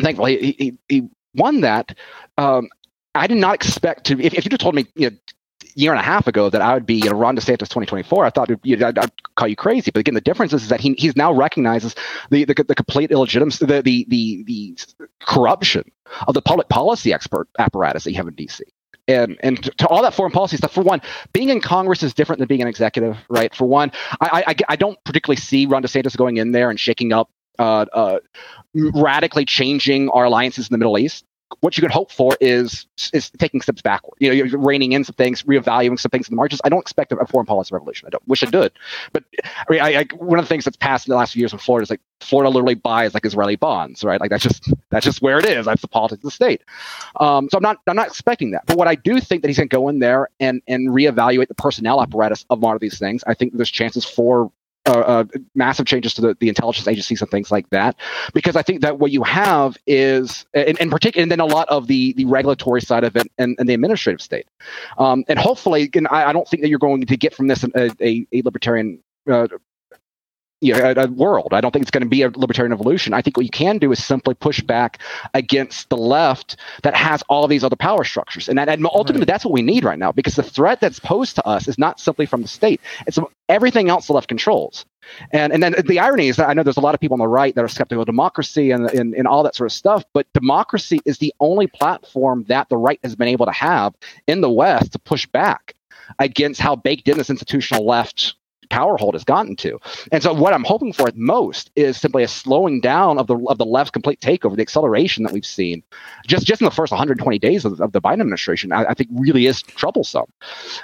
thankfully, he, he, he won that. Um, I did not expect to. If, if you just told me, you know, year and a half ago that I would be you know, Ron DeSantis 2024, I thought you know, I'd, I'd call you crazy. But again, the difference is, is that he he's now recognizes the the, the complete illegitimacy, the, the the the corruption of the public policy expert apparatus that you have in DC. And and to, all that foreign policy stuff. For one, being in Congress is different than being an executive, right? For one, I I, I don't particularly see Ron DeSantis going in there and shaking up, uh, uh, radically changing our alliances in the Middle East what you can hope for is is taking steps backward. You know, you're reining in some things, reevaluating some things in the margins. I don't expect a, a foreign policy revolution. I don't. Wish I did, but I mean, I, I, one of the things that's passed in the last few years in Florida is like Florida literally buys like Israeli bonds, right? Like that's just that's just where it is. That's the politics of the state. Um, so I'm not I'm not expecting that. But what I do think that he's going to go in there and and reevaluate the personnel apparatus of a lot of these things. I think there's chances for uh, massive changes to the, the intelligence agencies and things like that, because I think that what you have is, in, in particular, and then a lot of the the regulatory side of it and, and the administrative state, um, and hopefully, and I, I don't think that you're going to get from this a, a, a libertarian. Uh, you know, a, a world. I don't think it's going to be a libertarian evolution. I think what you can do is simply push back against the left that has all these other power structures, and, that, and ultimately that's what we need right now. Because the threat that's posed to us is not simply from the state; it's everything else the left controls. And and then the irony is that I know there's a lot of people on the right that are skeptical of democracy and, and, and all that sort of stuff, but democracy is the only platform that the right has been able to have in the West to push back against how baked in this institutional left power hold has gotten to. And so what I'm hoping for at most is simply a slowing down of the of the left's complete takeover, the acceleration that we've seen just just in the first 120 days of, of the Biden administration, I, I think really is troublesome.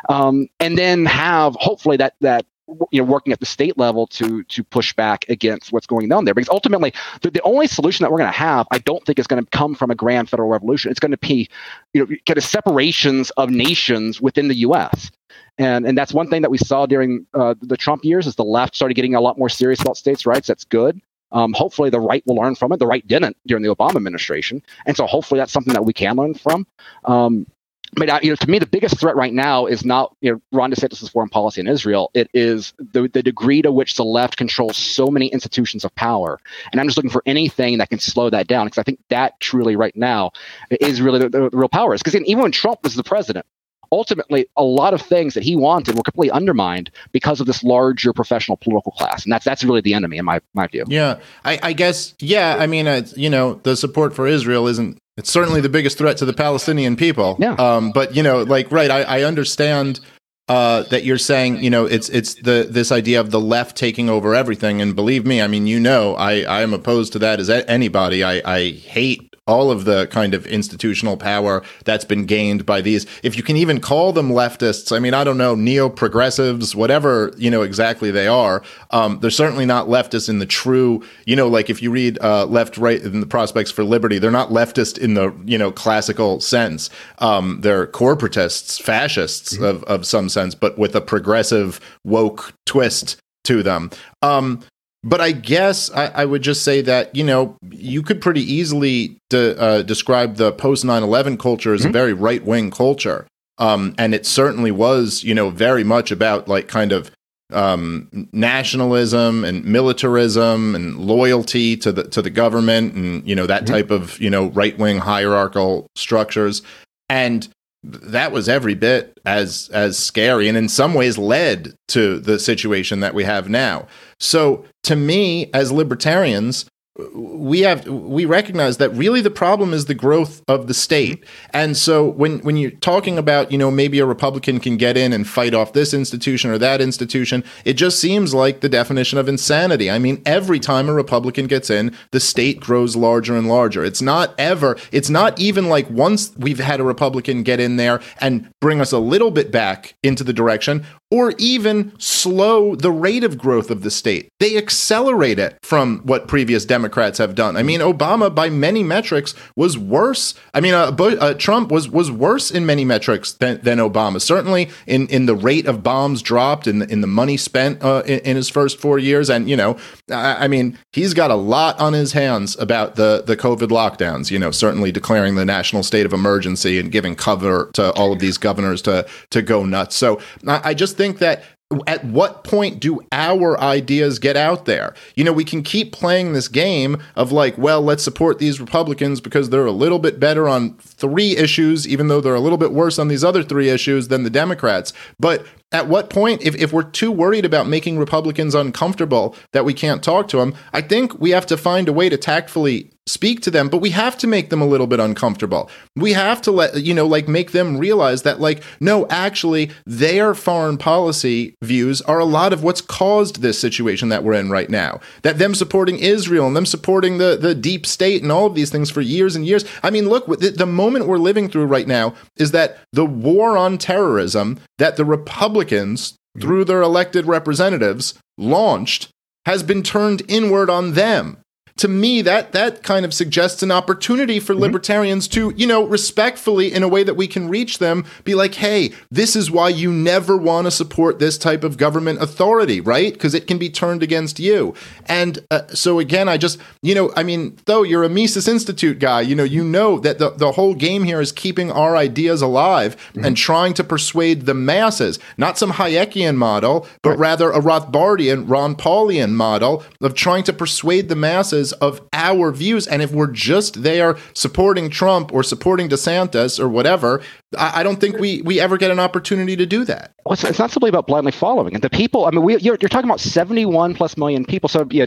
Um, and then have hopefully that that you know working at the state level to to push back against what's going on there because ultimately the, the only solution that we're going to have i don't think is going to come from a grand federal revolution it's going to be you know kind of separations of nations within the us And, and that's one thing that we saw during uh, the Trump years is the left started getting a lot more serious about states' rights. That's good. Um, hopefully, the right will learn from it. The right didn't during the Obama administration, and so hopefully that's something that we can learn from. Um, but uh, you know, to me, the biggest threat right now is not you know Ron DeSantis' foreign policy in Israel. It is the the degree to which the left controls so many institutions of power. And I'm just looking for anything that can slow that down because I think that truly right now is really the, the real power. Is because even when Trump was the president, ultimately a lot of things that he wanted were completely undermined because of this larger professional political class. And that's that's really the enemy in my my view. Yeah. I, I guess yeah i mean uh, you know the support for israel isn't it's certainly the biggest threat to the palestinian people. Yeah. um but you know like right i, I understand uh, that you're saying, you know, it's it's the this idea of the left taking over everything, and believe me, I mean, you know, I I am opposed to that as anybody. I I hate all of the kind of institutional power that's been gained by these. If you can even call them leftists i mean i don't know neo-progressives whatever you know exactly they are um, they're certainly not leftists in the true you know like if you read uh, left right in the prospects for liberty they're not leftist in the you know classical sense. Um, they're corporatists fascists mm-hmm. of, of some sense but with a progressive woke twist to them. Um, but I guess I, I, would just say that you know you could pretty easily de- uh, describe the post 9-11 culture as mm-hmm. a very right wing culture, um, and it certainly was you know very much about like kind of um, nationalism and militarism and loyalty to the to the government and you know that mm-hmm. type of you know right wing hierarchical structures, and that was every bit as as scary and in some ways led to the situation that we have now. So to me as libertarians, we have we recognize that really the problem is the growth of the state. And so when when you're talking about you know maybe a republican can get in and fight off this institution or that institution it just seems like the definition of insanity. I mean every time a republican gets in the state grows larger and larger. It's not ever it's not even like once we've had a republican get in there and bring us a little bit back into the direction or even slow the rate of growth of the state. They accelerate it from what previous Democrats have done. I mean, Obama, by many metrics, was worse. I mean, uh, uh, Trump was was worse in many metrics than, than Obama. Certainly in, in the rate of bombs dropped, in the, in the money spent uh, in, in, his first four years, and you know, I, I mean, he's got a lot on his hands about the the COVID lockdowns. You know, certainly declaring the national state of emergency and giving cover to all of these governors to to go nuts. So I, I just think that at what point do our ideas get out there? You know, we can keep playing this game of like, well, let's support these Republicans because they're a little bit better on three issues, even though they're a little bit worse on these other three issues than the Democrats. But at what point, if, if we're too worried about making Republicans uncomfortable that we can't talk to them, I think we have to find a way to tactfully speak to them, but we have to make them a little bit uncomfortable. We have to let, you know, like make them realize that, like, no, actually, their foreign policy views are a lot of what's caused this situation that we're in right now. That them supporting Israel and them supporting the, the deep state and all of these things for years and years. I mean, look, the, the moment we're living through right now is that the war on terrorism that the Republicans, through their elected representatives, launched has been turned inward on them to me that that kind of suggests an opportunity for mm-hmm. libertarians to you know respectfully in a way that we can reach them be like hey this is why you never want to support this type of government authority right because it can be turned against you and uh, so again i just you know i mean though you're a mises institute guy you know you know that the, the whole game here is keeping our ideas alive mm-hmm. and trying to persuade the masses not some hayekian model but right. rather a rothbardian ron paulian model of trying to persuade the masses of our views. And if we're just there supporting Trump or supporting DeSantis or whatever, I, I don't think we, we ever get an opportunity to do that. Well, it's, it's not simply about blindly following. And the people, I mean, we, you're, you're talking about 71 plus million people. So yeah,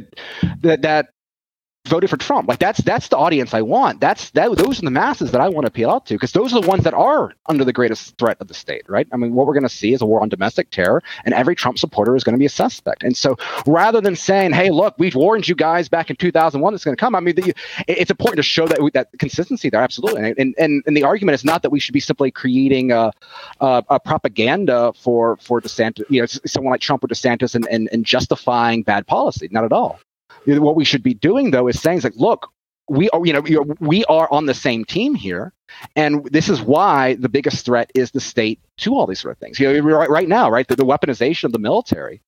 that, that voted for Trump. Like that's that's the audience I want. That's that those are the masses that I want to appeal out to because those are the ones that are under the greatest threat of the state, right? I mean, what we're going to see is a war on domestic terror, and every Trump supporter is going to be a suspect. And so, rather than saying, "Hey, look, we've warned you guys back in 2001 that's going to come," I mean, the, it's important to show that that consistency there, absolutely. And, and and the argument is not that we should be simply creating a, a, a propaganda for for DeSantis, you know, someone like Trump or DeSantis, and, and and justifying bad policy. Not at all what we should be doing though is saying like look we are, you know, we are on the same team here, and this is why the biggest threat is the state to all these sort of things. You know, right, right now, right, the, the weaponization of the military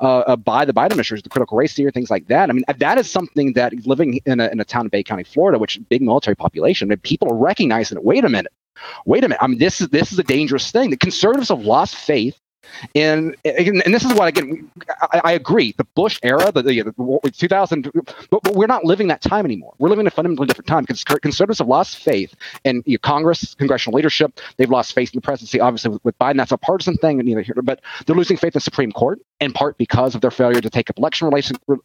uh, uh, by the Biden administration, the critical race theory, things like that. I mean, that is something that living in a, in a town in Bay County, Florida, which big military population, people are recognizing it. Wait a minute, wait a minute. I mean, this is this is a dangerous thing. The conservatives have lost faith and and this is what again I, I agree. The Bush era, the, the, the 2000, but, but, we're not living that time anymore. We're living in a fundamentally different time because conservatives have lost faith in you know, Congress, congressional leadership. They've lost faith in the presidency. Obviously, with, with Biden, that's a partisan thing, and neither here. But they're losing faith in the Supreme Court in part because of their failure to take up election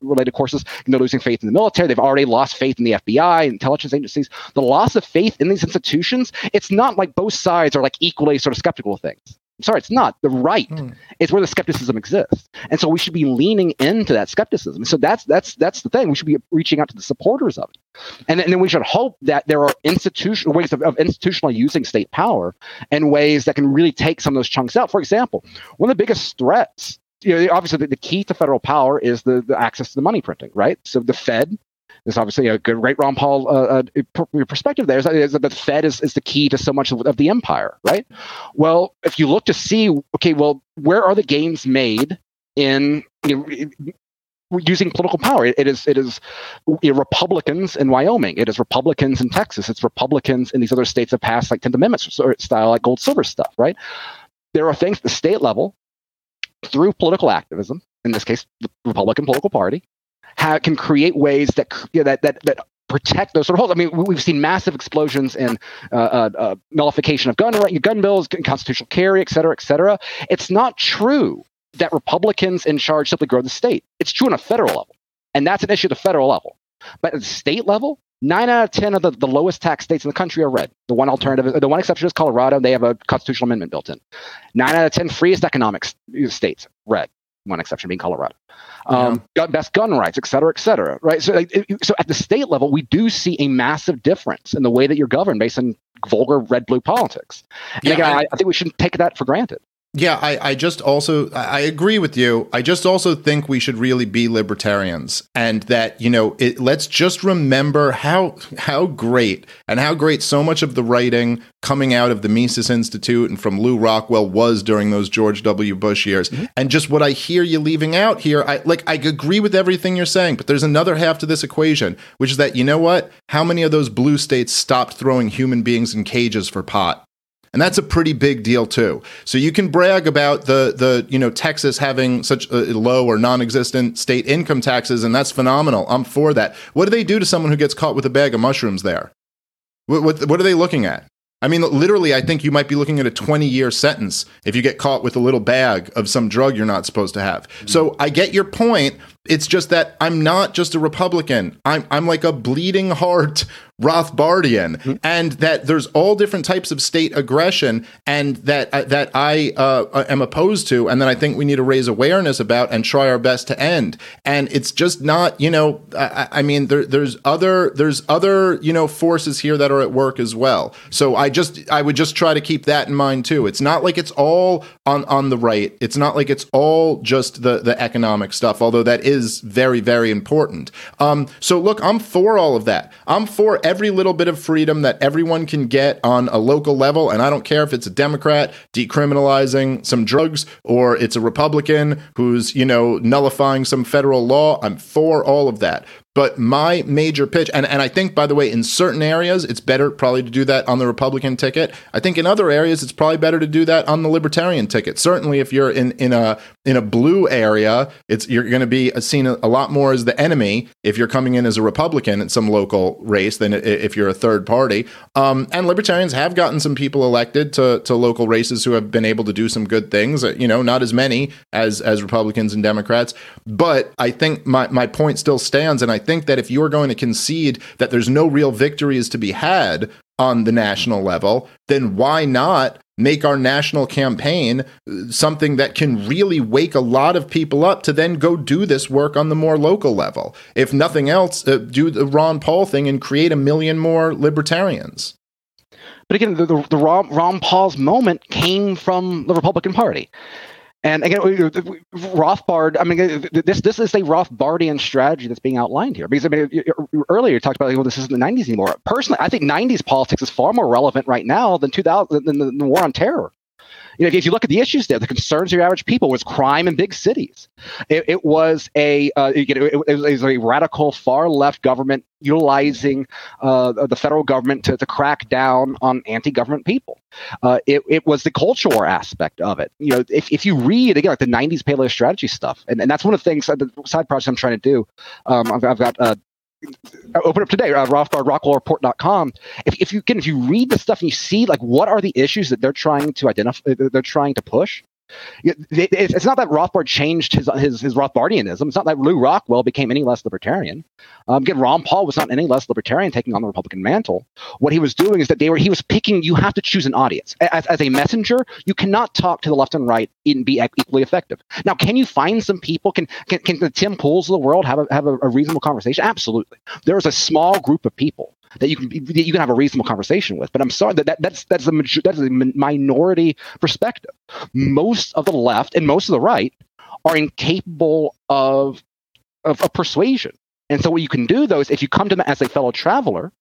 related courses. And they're losing faith in the military. They've already lost faith in the FBI, intelligence agencies. The loss of faith in these institutions. It's not like both sides are like equally sort of skeptical of things. Sorry, it's not. The right hmm. is where the skepticism exists. And so we should be leaning into that skepticism. So that's that's that's the thing. We should be reaching out to the supporters of it. And, and then we should hope that there are institutional ways of, of institutionally using state power and ways that can really take some of those chunks out. For example, one of the biggest threats you know, obviously the, the, key to federal power is the, the access to the money printing, right? So the Fed there's obviously a good, great Ron Paul uh, uh, perspective there. Is that, is that the Fed is, is the key to so much of, of the empire, right? Well, if you look to see, okay, well, where are the gains made in you know, using political power. It, is it is Republicans in Wyoming. It is Republicans in Texas. It's Republicans in these other states that passed like Tenth Amendment style, like gold silver stuff. Right? There are things at the state level through political activism. In this case, the Republican political party how, can create ways that you know, that that that protect those sort of holes. I mean, we've seen massive explosions in uh, uh, uh, nullification of gun right gun bills, constitutional carry, et cetera, et cetera. It's not true that Republicans in charge simply grow the state. It's true on a federal level, and that's an issue at the federal level. But at the state level, nine out of ten of the, the lowest tax states in the country are red. The one alternative, the one exception is Colorado. They have a constitutional amendment built in. Nine out of ten freest economic states, red. One exception being Colorado um, yeah. best gun rights, et cetera, et cetera. Right. So, so at the state level, we do see a massive difference in the way that you're governed based on vulgar red blue politics. And yeah, again, I, I think we shouldn't take that for granted. Yeah, I, I just also I agree with you. I just also think we should really be libertarians, and that you know, it, let's just remember how how great and how great so much of the writing coming out of the Mises Institute and from Lew Rockwell was during those George W. Bush years, mm-hmm. and just what I hear you leaving out here. I like I agree with everything you're saying, but there's another half to this equation, which is that you know what? How many of those blue states stopped throwing human beings in cages for pot? And that's a pretty big deal too. So you can brag about the the you know Texas having such low or non-existent state income taxes, and that's phenomenal. I'm for that. What do they do to someone who gets caught with a bag of mushrooms there? What what, what are they looking at? I mean, literally, I think you might be looking at a 20 year sentence if you get caught with a little bag of some drug you're not supposed to have. So I get your point. It's just that I'm not just a Republican. I'm, I'm like a bleeding heart Rothbardian, mm-hmm. and that there's all different types of state aggression, and that uh, that I uh, am opposed to, and that I think we need to raise awareness about and try our best to end. And it's just not, you know, I, I mean, there, there's other there's other you know forces here that are at work as well. So I just I would just try to keep that in mind too. It's not like it's all on on the right. It's not like it's all just the the economic stuff, although that is very very important. Um, so look, I'm for all of that. I'm for every little bit of freedom that everyone can get on a local level. And I don't care if it's a Democrat decriminalizing some drugs or it's a Republican who's, you know, nullifying some federal law. I'm for all of that. But my major pitch, and, and I think, by the way, in certain areas, it's better probably to do that on the Republican ticket. I think in other areas, it's probably better to do that on the Libertarian ticket. Certainly, if you're in, in a in a blue area, it's you're going to be seen a, lot more as the enemy if you're coming in as a Republican in some local race than if you're a third party. Um, and Libertarians have gotten some people elected to to local races who have been able to do some good things. Uh, you know, not as many as as Republicans and Democrats, but I think my my point still stands, and I think that if you're going to concede that there's no real victories to be had on the national level, then why not make our national campaign uh, something that can really wake a lot of people up to then go do this work on the more local level? If nothing else, uh, do the Ron Paul thing and create a million more libertarians. But again, the, the, the Ron, Ron Paul's moment came from the Republican Party. And again, Rothbard. I mean, this this is a Rothbardian strategy that's being outlined here. Because I mean, earlier you talked about well, this isn't the '90s anymore. Personally, I think '90s politics is far more relevant right now than 2000 than the war on terror. You know, if you look at the issues there, the concerns of your average people was crime in big cities. It, it was a uh, it, it, it, was a radical far left government utilizing uh, the federal government to, to crack down on anti-government people. Uh, it, it was the culture war aspect of it. You know, if, if you read again like the '90s paleo strategy stuff, and, and that's one of the things uh, the side projects I'm trying to do. Um, I've, I've got uh, open up today, uh, RothbardRockwellReport.com. If, if you can, if you read the stuff and you see like what are the issues that they're trying to identify, they're trying to push, it's not that Rothbard changed his, his, his Rothbardianism. It's not that Lew Rockwell became any less libertarian. Um, again, Ron Paul was not any less libertarian taking on the Republican mantle. What he was doing is that they were he was picking. You have to choose an audience as, as a messenger. You cannot talk to the left and right and be equally effective. Now, can you find some people? Can can, can the Tim Pools of the world have a, have a, a reasonable conversation? Absolutely. There is a small group of people that you can that you can have a reasonable conversation with. But I'm sorry that, that that's that's a that's a minority perspective. Most of the left and most of the right are incapable of of, of persuasion. And so what you can do though is if you come to them as a fellow traveler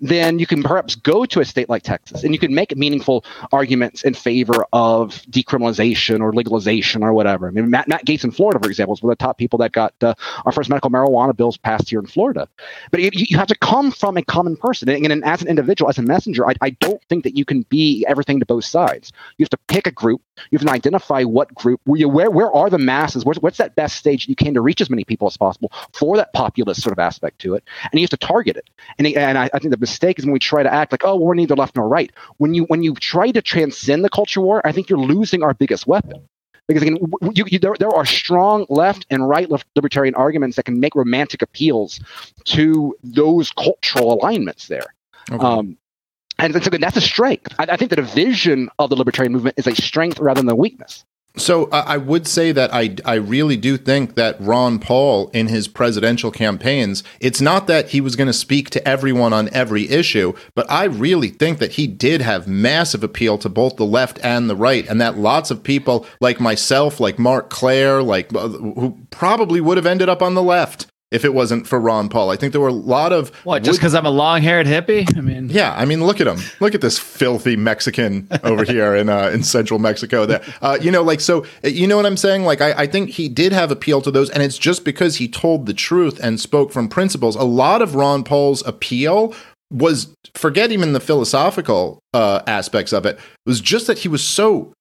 then you can perhaps go to a state like Texas and you can make meaningful arguments in favor of decriminalization or legalization or whatever. I mean, Matt, Matt Gaetz in Florida, for example, is one of the top people that got uh, our first medical marijuana bills passed here in Florida. But you, you have to come from a common person. And, and as an individual, as a messenger, I, I don't think that you can be everything to both sides. You have to pick a group. You have to identify what group, where, where, where are the masses? Where's, what's that best stage you can to reach as many people as possible for that populist sort of aspect to it? And you have to target it. And, and I, I think the mistake is when we try to act like, oh, we're neither left nor right. When you when you try to transcend the culture war, I think you're losing our biggest weapon. Because again, you, you, there, there are strong left and right left libertarian arguments that can make romantic appeals to those cultural alignments there. Okay. Um, and so that's a strength. I, I think the division of the libertarian movement is a strength rather than a weakness. So uh, I would say that I I really do think that Ron Paul in his presidential campaigns, it's not that he was going to speak to everyone on every issue, but I really think that he did have massive appeal to both the left and the right, and that lots of people like myself, like Marc Clair, like uh, who probably would have ended up on the left if it wasn't for Ron Paul. I think there were a lot of what just because I'm a long haired hippie. I mean, yeah, I mean, look at him. Look at this filthy Mexican over here in uh, in central Mexico. That uh, you know, like so, you know what I'm saying? Like, I, I think he did have appeal to those, and it's just because he told the truth and spoke from principles. A lot of Ron Paul's appeal was forget even the philosophical uh, aspects of it was just that he was so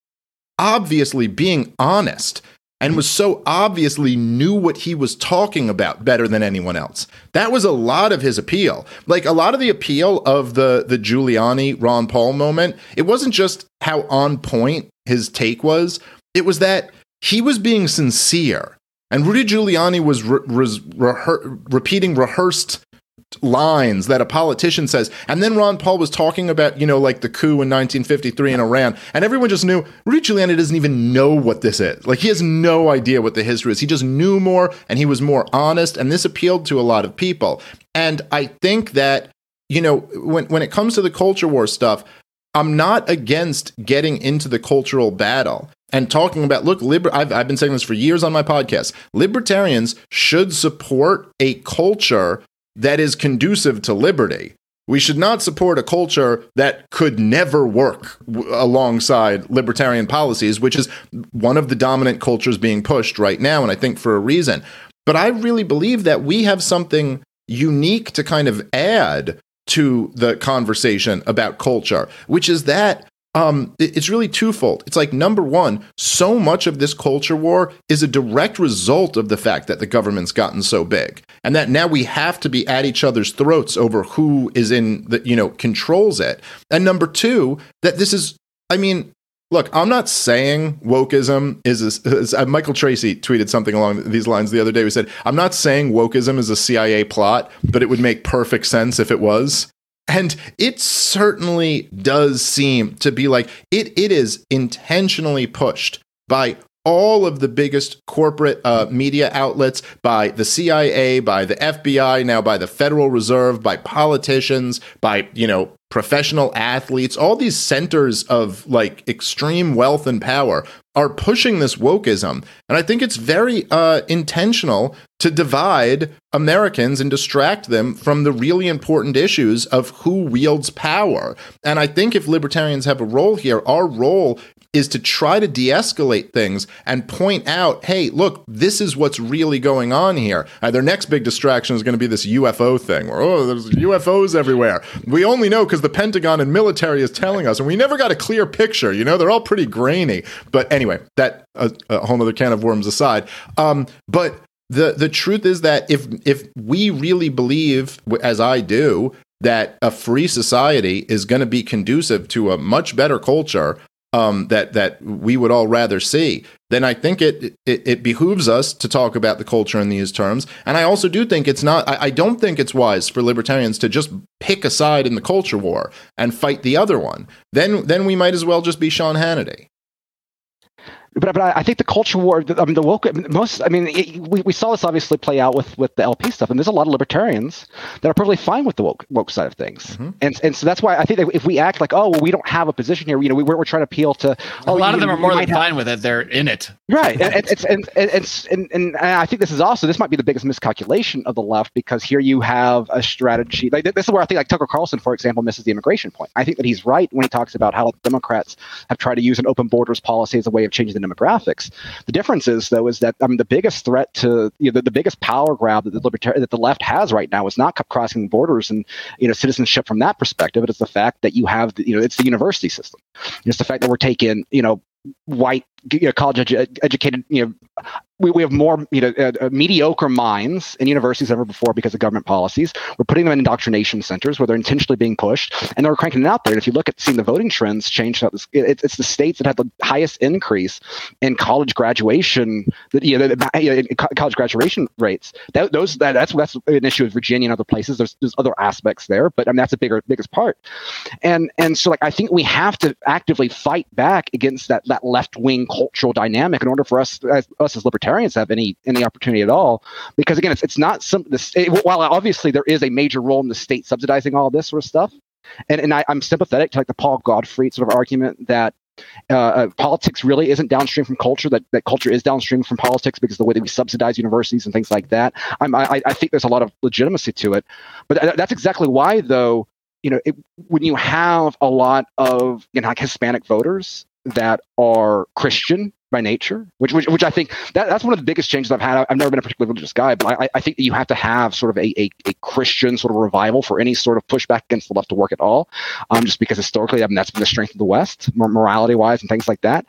obviously being honest and was so obviously knew what he was talking about better than anyone else. That was a lot of his appeal. Like a lot of the appeal of the the Giuliani Ron Paul moment, it wasn't just how on point his take was, it was that he was being sincere. And Rudy Giuliani was re- re- repeating rehearsed lines that a politician says. And then Ron Paul was talking about, you know, like the coup in 1953 in Iran. And everyone just knew Rudy Giuliani doesn't even know what this is. Like he has no idea what the history is. He just knew more and he was more honest. And this appealed to a lot of people. And I think that, you know, when, when it comes to the culture war stuff, I'm not against getting into the cultural battle and talking about look liber- I've, I've been saying this for years on my podcast libertarians should support a culture that is conducive to liberty. We should not support a culture that could never work w- alongside libertarian policies, which is one of the dominant cultures being pushed right now, and I think for a reason. But I really believe that we have something unique to kind of add to the conversation about culture, which is that um, it's really twofold. It's like number one, so much of this culture war is a direct result of the fact that the government's gotten so big, and that now we have to be at each other's throats over who is in the you know controls it. And number two, that this is, I mean, look, I'm not saying wokeism is, a, is uh, Michael Tracey tweeted something along these lines the other day. We said, I'm not saying wokeism is a CIA plot, but it would make perfect sense if it was. And it certainly does seem to be like it, it is intentionally pushed by all of the biggest corporate uh, media outlets, by the CIA, by the FBI, now by the Federal Reserve, by politicians, by, you know, professional athletes, all these centers of like extreme wealth and power are pushing this wokeism. And I think it's very uh, intentional to divide Americans and distract them from the really important issues of who wields power. And I think if libertarians have a role here, our role is to try to de escalate things and point out, hey, look, this is what's really going on here. Uh, their next big distraction is going to be this UFO thing where, oh, there's UFOs everywhere. We only know because the Pentagon and military is telling us, and we never got a clear picture. You know, they're all pretty grainy. But anyway, that uh, a whole other can of worms aside. Um, but the the truth is that if if we really believe, as I do, that a free society is going to be conducive to a much better culture um, that that we would all rather see, then I think it, it, it behooves us to talk about the culture in these terms. And I also do think it's not. I, I don't think it's wise for libertarians to just pick a side in the culture war and fight the other one. Then then we might as well just be Sean Hannity but, but I think the culture war, I mean, the woke, most, I mean, it, we, we saw this obviously play out with, with the LP stuff, and there's a lot of libertarians that are perfectly fine with the woke, woke side of things. Mm-hmm. And, and so that's why I think that if we act like, oh, well, we don't have a position here, you know, we, we're, we're trying to appeal to. Oh, a lot of them are more than fine with it. They're in it. Right. and, and, and, and, and, and, I think this is also, this might be the biggest miscalculation of the left because here you have a strategy. Like, this is where I think like Tucker Carlson, for example, misses the immigration point. I think that he's right when he talks about how Democrats have tried to use an open borders policy as a way of changing the demographics. The difference is, though, is that I mean the biggest threat to you know, the, the biggest power grab that the libertarian that the left has right now is not crossing borders and you know citizenship from that perspective. It is the fact that you have the, you know it's the university system. It's the fact that we're taking you know white you know, college edu- educated you know we, we have more you know uh, uh, mediocre minds in universities than ever before because of government policies. We're putting them in indoctrination centers where they're intentionally being pushed, and they're cranking it out there. And if you look at seeing the voting trends change, it's the states that had the highest increase in college graduation, you know college graduation rates. That, those that, that's that's an issue with Virginia and other places. There's there's other aspects there, but I mean that's the bigger biggest part. And and so like I think we have to actively fight back against that that left wing cultural dynamic in order for us as us as libertarians libertarians have any any opportunity at all because again it's, it's not some the state, while obviously there is a major role in the state subsidizing all this sort of stuff and, and I, am sympathetic to like the paul gottfried sort of argument that uh, uh, politics really isn't downstream from culture that, that culture is downstream from politics because the way that we subsidize universities and things like that. I'm, I, I think there's a lot of legitimacy to it but that's exactly why though you know it, when you have a lot of you know like hispanic voters that are christian by nature, which, which, which I think that, that's one of the biggest changes I've had. I've never been a particularly religious guy, but I, I think that you have to have sort of a, a, a, Christian sort of revival for any sort of pushback against the left to work at all. Um, just because historically, I mean, that's been the strength of the West, morality wise, and things like that.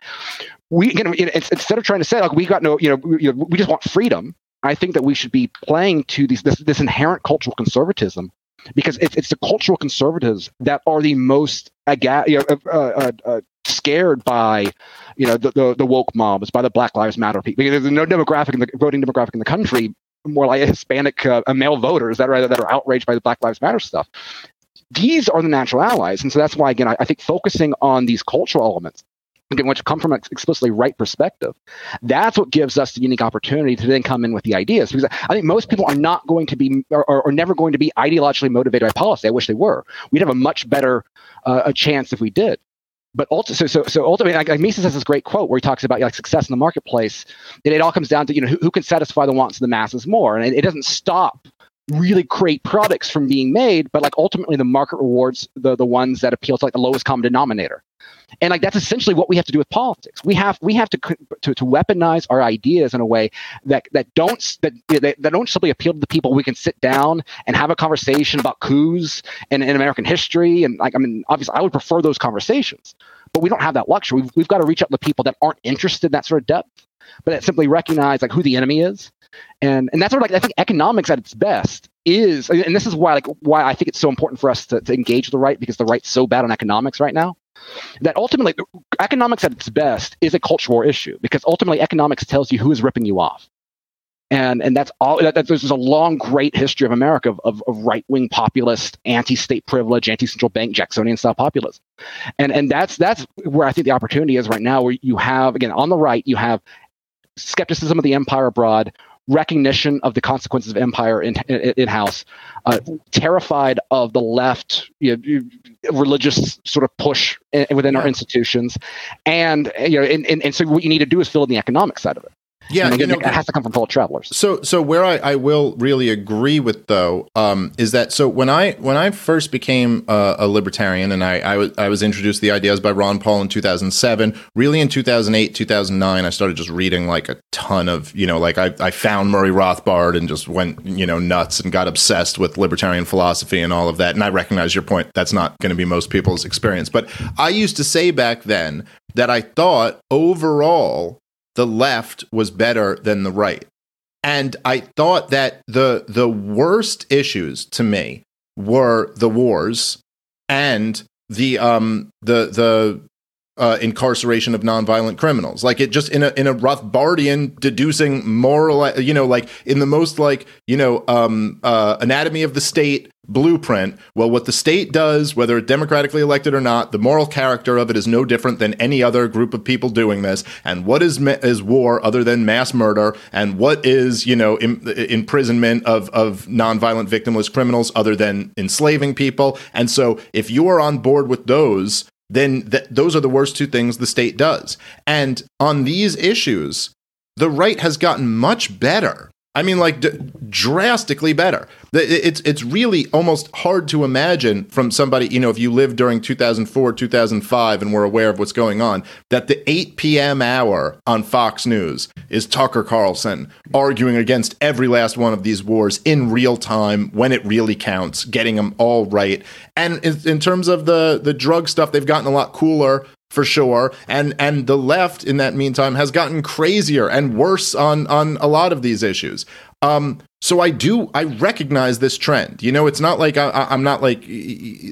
We, you know, instead of trying to say like we got no, you know, we, we just want freedom. I think that we should be playing to these this, this inherent cultural conservatism because it's, it's the cultural conservatives that are the most aga- you know, uh, uh, uh, scared by you know the, the, the woke mobs by the black lives matter people there's no demographic in the voting demographic in the country more like hispanic uh, male voters that are that are outraged by the black lives matter stuff these are the natural allies and so that's why again I, I think focusing on these cultural elements again, which come from an explicitly right perspective, that's what gives us the unique opportunity to then come in with the ideas. Because I think most people are not going to be, or, never going to be ideologically motivated by policy. I wish they were. We'd have a much better uh, a chance if we did. But so, so, so ultimately, like, like Mises has this great quote where he talks about like success in the marketplace. It all comes down to you know who, who can satisfy the wants of the masses more, and it, it doesn't stop really great products from being made, but like ultimately the market rewards the the ones that appeal to like the lowest common denominator. And like that's essentially what we have to do with politics. We have we have to to, to weaponize our ideas in a way that that don't that, that, that don't simply appeal to the people we can sit down and have a conversation about coups and in American history and like I mean obviously I would prefer those conversations, but we don't have that luxury. We've, we've got to reach out to people that aren't interested in that sort of depth, but that simply recognize like who the enemy is and and that's of like I think economics at its best is, and this is why like why I think it's so important for us to, to engage the right because the right's so bad on economics right now. That ultimately, economics at its best is a culture war issue because ultimately economics tells you who is ripping you off. And and that's all that, that, there's a long great history of america of, of, of right-wing populist anti-state privilege anti-central bank jacksonian style populism. And and that's that's where i think the opportunity is right now where you have again on the right you have skepticism of the empire abroad recognition of the consequences of empire in in house, uh, terrified of the left you know, religious sort of push in, within our institutions, and you know, and, and, and so what you need to do is fill in the economic side of it. Yeah, you know, it has to come from fellow travelers. So, so where I, I will really agree with though um, is that so when I when I first became uh, a libertarian and I I was I was introduced to the ideas by Ron Paul in 2007. Really, in 2008, 2009, I started just reading like a ton of you know like I I found Murray Rothbard and just went you know nuts and got obsessed with libertarian philosophy and all of that. And I recognize your point. That's not going to be most people's experience. But I used to say back then that I thought overall the left was better than the right. And I thought that the the worst issues to me were the wars and the um the the uh, incarceration of nonviolent criminals. Like it just in a in a Rothbardian deducing moral, you know, like in the most like you know um, uh, anatomy of the state blueprint. Well, what the state does, whether democratically elected or not, the moral character of it is no different than any other group of people doing this. And what is ma- is war other than mass murder? And what is you know im- imprisonment of of nonviolent victimless criminals other than enslaving people? And so, if you are on board with those then th- those are the worst two things the state does. And on these issues, the right has gotten much better. I mean, like d- drastically better. It's it's really almost hard to imagine from somebody you know if you lived during 2004, 2005, and were aware of what's going on that the 8 p.m. hour on Fox News is Tucker Carlson arguing against every last one of these wars in real time when it really counts, getting them all right. And in, in terms of the the drug stuff, they've gotten a lot cooler for sure. And and the left in that meantime has gotten crazier and worse on on a lot of these issues. Um, so I do I recognize this trend. You know, it's not like I, I'm not like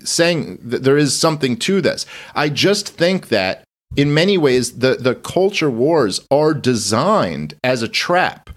saying that there is something to this. I just think that in many ways the the culture wars are designed as a trap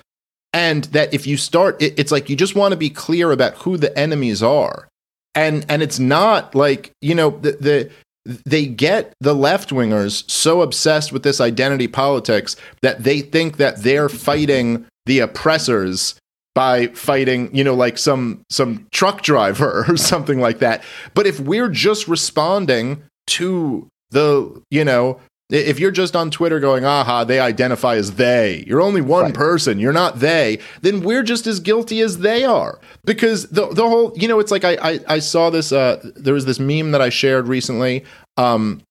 and that if you start it, it's like you just want to be clear about who the enemies are and and it's not like you know the, the they get the left wingers so obsessed with this identity politics that they think that they're fighting the oppressors by fighting you know like some some truck driver or something like that. But if we're just responding to the you know if you're just on Twitter going, aha, they identify as they, you're only one Right. person, you're not they, then we're just as guilty as they are. Because the the whole, you know, it's like I I, I saw this uh there was this meme that I shared recently. Um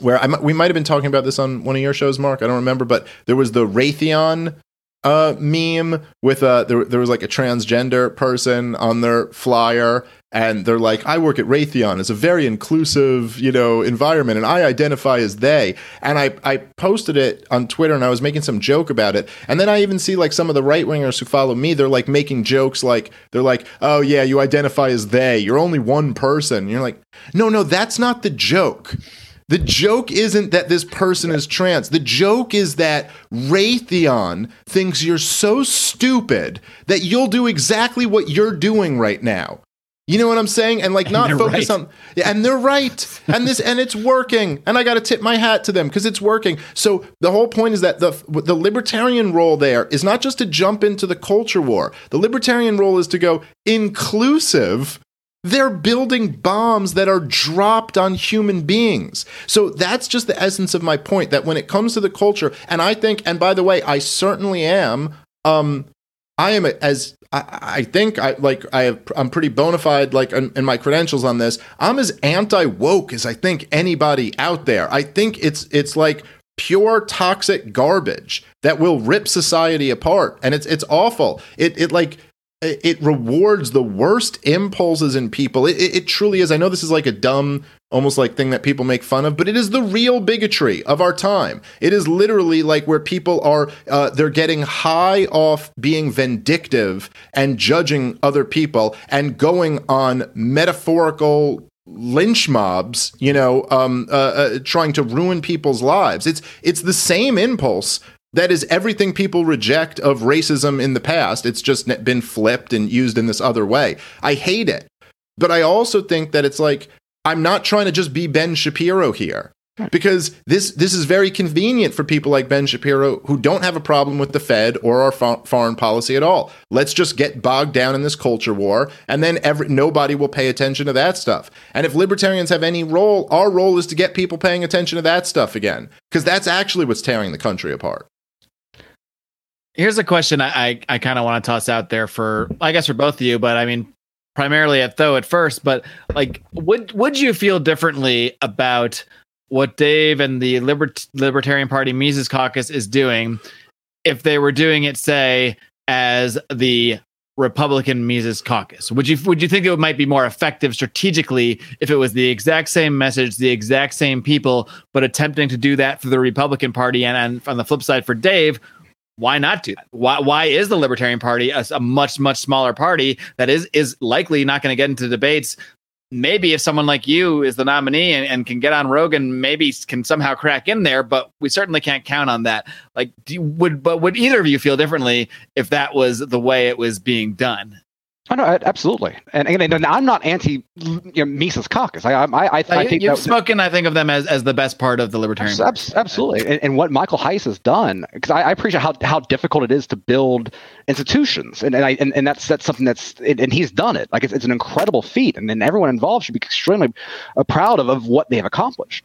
where I, we might have been talking about this on one of your shows, Marc. I don't remember, but there was the Raytheon uh, meme with uh, there, there was like a transgender person on their flyer, and they're like, "I work at Raytheon. It's a very inclusive, you know, environment, and I identify as they." And I I posted it on Twitter, and I was making some joke about it, and then I even see like some of the right wingers who follow me, they're like making jokes like they're like, "Oh yeah, you identify as they. You're only one person." And you're like, "No, no, that's not the joke." The joke isn't that this person is trans. The joke is that Raytheon thinks you're so stupid that you'll do exactly what you're doing right now. You know what I'm saying? And like not focus right. on yeah, and they're right. And this and it's working. And I got to tip my hat to them because it's working. So the whole point is that the the libertarian role there is not just to jump into the culture war. The libertarian role is to go inclusive they're building bombs that are dropped on human beings. So that's just the essence of my point that when it comes to the culture, and I think, and by the way, I certainly am, um, I am as I, I think I like I have I'm pretty bona fide like in, in my credentials on this. I'm as anti woke as I think anybody out there. I think it's it's like pure toxic garbage that will rip society apart, and it's it's awful. It it like it rewards the worst impulses in people. It, it, it truly is. I know this is like a dumb, almost like thing that people make fun of, but it is the real bigotry of our time. It is literally like where people are, uh, they're getting high off being vindictive and judging other people and going on metaphorical lynch mobs you know um uh, uh trying to ruin people's lives it's it's the same impulse that is everything people reject of racism in the past. It's just been flipped and used in this other way. I hate it. But I also think that it's like, I'm not trying to just be Ben Shapiro here. because this this is very convenient for people like Ben Shapiro who don't have a problem with the Fed or our fo- foreign policy at all. Let's just get bogged down in this culture war, and then every, nobody will pay attention to that stuff. And if libertarians have any role, our role is to get people paying attention to that stuff again, because that's actually what's tearing the country apart. Here's a question I I, I kind of want to toss out there for I guess for both of you, but I mean primarily at Tho at first, but like would would you feel differently about what Dave and the Libert- Libertarian Party Mises Caucus is doing if they were doing it, say, as the Republican Mises Caucus? Would you would you think it might be more effective strategically if it was the exact same message, the exact same people, but attempting to do that for the Republican Party and, and on the flip side for Dave? Why not do that? Why why is the Libertarian Party a, a much much smaller party that is is likely not going to get into debates maybe if someone like you is the nominee and, and, can get on Rogan, maybe can somehow crack in there, but we certainly can't count on that. Like, you, would but would either of you feel differently if that was the way it was being done? Oh, no, absolutely. And again, I'm not anti you know, Mises Caucus. I, I, I, I think you've that, spoken. I think of them as, as the best part of the libertarian. Absolutely, and, and, what Michael Heise has done, because I, I, appreciate how, how difficult it is to build institutions, and and, I, and, and that's that's something that's and he's done it. Like it's, it's an incredible feat, and then everyone involved should be extremely uh, proud of, of what they have accomplished.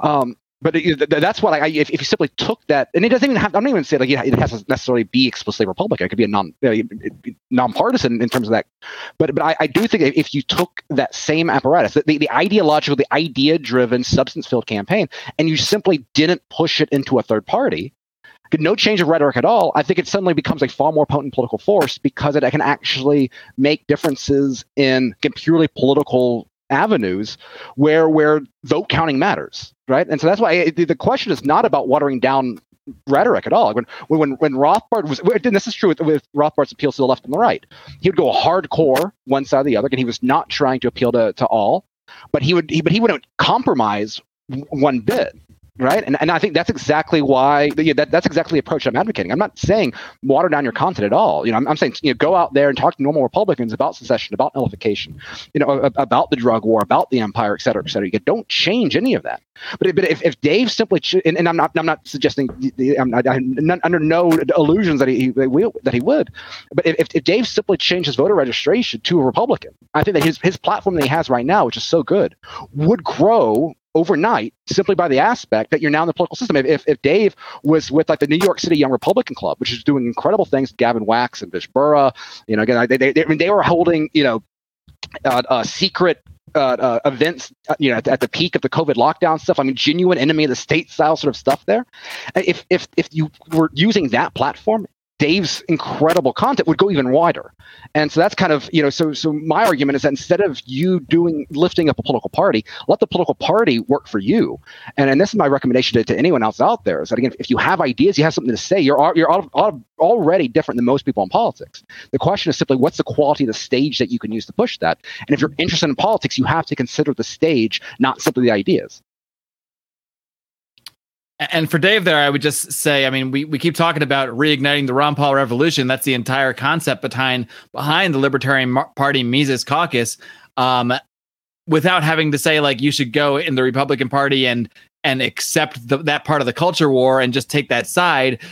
Um, but it, that's what I, if, if you simply took that, and it doesn't even have, I don't even say like it has to necessarily be explicitly Republican. It could be a non, nonpartisan in terms of that. But but I, I do think if you took that same apparatus, the, the ideological, the idea driven, substance filled campaign, and you simply didn't push it into a third party, no change of rhetoric at all, I think it suddenly becomes a far more potent political force because it can actually make differences in purely political avenues where where vote counting matters, right? And so that's why the question is not about watering down rhetoric at all. When when when Rothbard was, and this is true with, with Rothbard's appeals to the left and the right, he would go hardcore one side or the other, and he was not trying to appeal to, to all, but he would he, but he wouldn't compromise one bit right? And, and I think that's exactly why yeah, that, that's exactly the approach I'm advocating. I'm not saying water down your content at all. You know, I'm, I'm, saying you know go out there and talk to normal Republicans about secession, about nullification, you know, about the drug war, about the empire, et cetera, et cetera. You don't change any of that. But, but if, if Dave simply and, and, I'm not I'm not suggesting I'm, not, I'm under no illusions that he will, that he would, but if, if Dave simply changed his voter registration to a Republican, I think that his his platform that he has right now, which is so good, would grow overnight simply by the aspect that you're now in the political system. If, if, Dave was with like the New York City Young Republican Club, which is doing incredible things, Gavin Wax and Vish Burra, you know, again, they, they, they, I mean, they were holding, you know, uh, uh, secret uh, uh, events, uh, you know, at, at, the peak of the COVID lockdown stuff. I mean, genuine enemy of the state style sort of stuff there. If if if you were using that platform Dave's incredible content would go even wider. And so that's kind of, you know, so so my argument is that instead of you doing lifting up a political party, let the political party work for you. And and this is my recommendation to, to anyone else out there is that again, if you have ideas, you have something to say, you're you're already different than most people in politics. The question is simply what's the quality of the stage that you can use to push that? And if you're interested in politics, you have to consider the stage, not simply the ideas. And for Dave, there, I would just say, I mean, we, we keep talking about reigniting the Ron Paul revolution. That's the entire concept behind behind the Libertarian Party Mises Caucus. Um, without having to say like you should go in the Republican Party and and accept the, that part of the culture war and just take that side.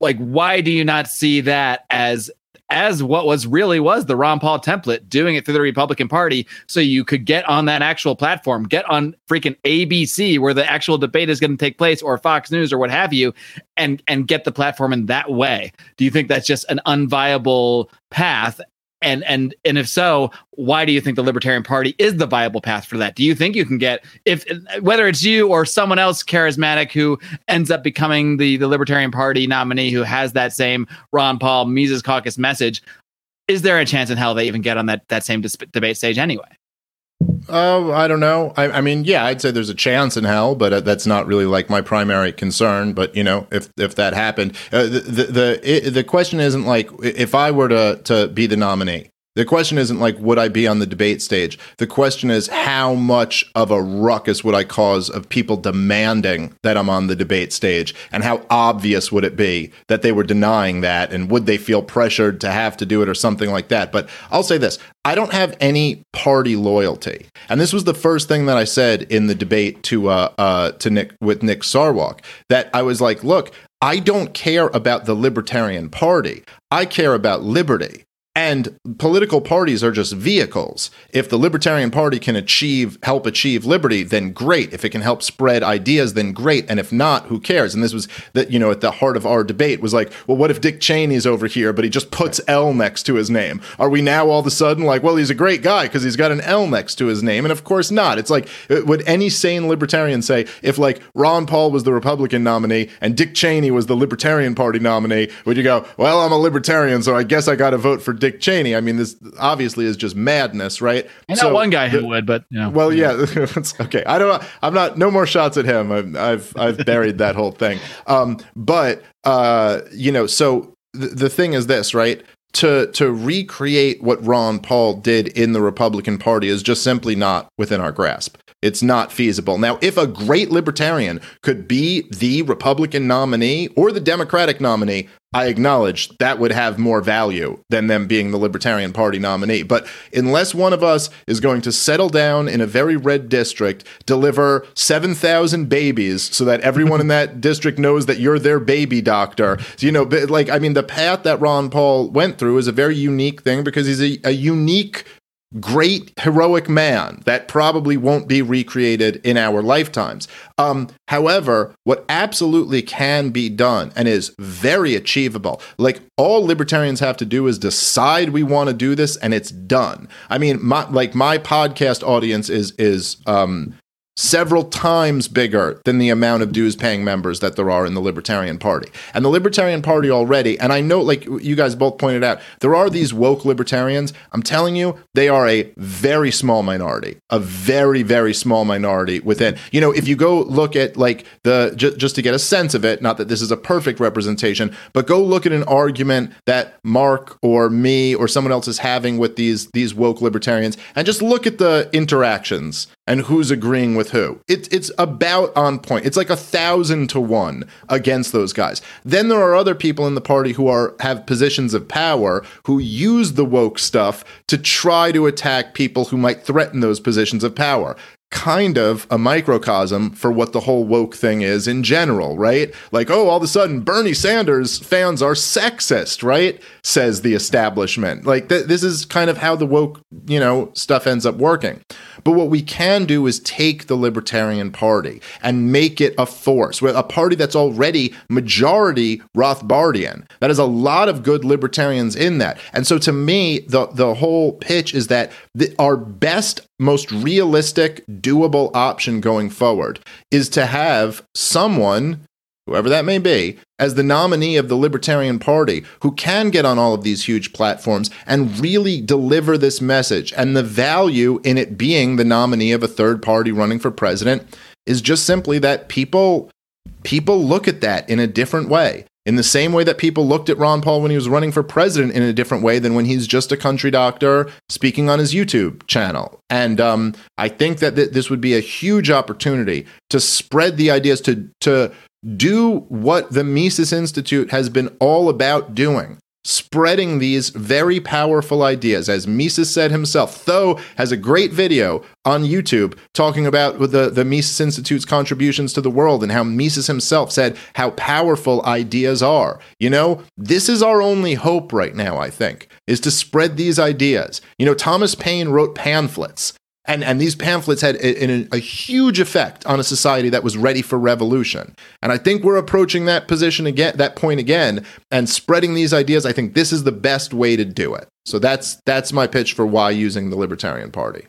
Like, why do you not see that as as what was really was the Ron Paul template, doing it through the Republican Party, so you could get on that actual platform, get on freaking ABC where the actual debate is going to take place, or Fox News or what have you, and and get the platform in that way. Do you think that's just an unviable path? And and and if so why do you think the libertarian party is the viable path for that? Do you think you can get if whether it's you or someone else charismatic who ends up becoming the the libertarian party nominee who has that same ron paul mises caucus message is there a chance in hell they even get on that that same debate stage anyway uh, I don't know. I, I, mean, yeah, I'd say there's a chance in hell, but uh, that's not really like my primary concern. But you know, if if that happened, uh, the the the, it, the question isn't like if I were to to be the nominee, The question isn't like, would I be on the debate stage? The question is, how much of a ruckus would I cause of people demanding that I'm on the debate stage? And how obvious would it be that they were denying that? And would they feel pressured to have to do it or something like that? But I'll say this I don't have any party loyalty. And this was the first thing that I said in the debate to, uh, uh, to Nick with Nick Sarwark that I was like, look, I don't care about the Libertarian Party. I care about liberty. And political parties are just vehicles. If the Libertarian Party can achieve, help achieve liberty, then great. If it can help spread ideas, then great. And if not, who cares? And this was that, you know, at the heart of our debate was like, well, what if Dick Cheney's over here, but he just puts L next to his name? Are we now all of a sudden like, well, he's a great guy because he's got an L next to his name? And of course not. It's like, uh, would any sane libertarian say if like Ron Paul was the Republican nominee and Dick Cheney was the Libertarian Party nominee, would you go, well, I'm a libertarian, so I guess I got to vote for Dick Cheney. I mean, this obviously is just madness, right? I know So one guy who the- would, but you know. Well, yeah, it's okay. I don't. I'm not. No more shots at him. I've I've, I've buried that whole thing. Um, but uh, you know, so the, the thing is this, right? To to recreate what Ron Paul did in the Republican Party is just simply not within our grasp. It's not feasible. Now, if a great libertarian could be the Republican nominee or the Democratic nominee, I acknowledge that would have more value than them being the Libertarian Party nominee. But unless one of us is going to settle down in a very red district, deliver 7,000 babies so that everyone in that district knows that you're their baby doctor, so, you know, like, I mean, the path that Ron Paul went through is a very unique thing because he's a, a unique great heroic man that probably won't be recreated in our lifetimes. Um, however, what absolutely can be done and is very achievable, like all libertarians have to do is decide we want to do this, and it's done. I mean, my like my podcast audience is is um, several times bigger than the amount of dues paying members that there are in the Libertarian Party. And the Libertarian Party already, and I know, like you guys both pointed out, there are these woke libertarians. I'm telling you, they are a very small minority, a very, very small minority within. You know, if you go look at like the, ju- just to get a sense of it, not that this is a perfect representation, but go look at an argument that Marc or me or someone else is having with these, these woke libertarians and just look at the interactions and who's agreeing with who. It's it's about on point. It's like a thousand to one against those guys. Then there are other people in the party who are have positions of power who use the woke stuff to try to attack people who might threaten those positions of power. Kind of a microcosm for what the whole woke thing is in general, right? Like, oh, all of a sudden Bernie Sanders fans are sexist, right? Says the establishment. Like, th- this is kind of how the woke, you know, stuff ends up working. But what we can do is take the Libertarian Party and make it a force, a party that's already majority Rothbardian. That is a lot of good libertarians in that. And so to me, the, the whole pitch is that the, our best, most realistic, doable option going forward is to have someone whoever that may be, as the nominee of the Libertarian Party, who can get on all of these huge platforms and really deliver this message. And the value in it being the nominee of a third party running for president is just simply that people people look at that in a different way. In the same way that people looked at Ron Paul when he was running for president in a different way than when he's just a country doctor speaking on his YouTube channel. And um, I think that th- this would be a huge opportunity to spread the ideas, to, to do what the Mises Institute has been all about doing. Spreading these very powerful ideas, as Mises said himself. Tho has a great video on YouTube talking about the, the Mises Institute's contributions to the world and how Mises himself said how powerful ideas are. You know, this is our only hope right now, I think, is to spread these ideas. You know, Thomas Paine wrote pamphlets and, and these pamphlets had a, a, huge effect on a society that was ready for revolution. And I think we're approaching that position again, that point again, and spreading these ideas. I think this is the best way to do it. So that's that's my pitch for why using the Libertarian Party.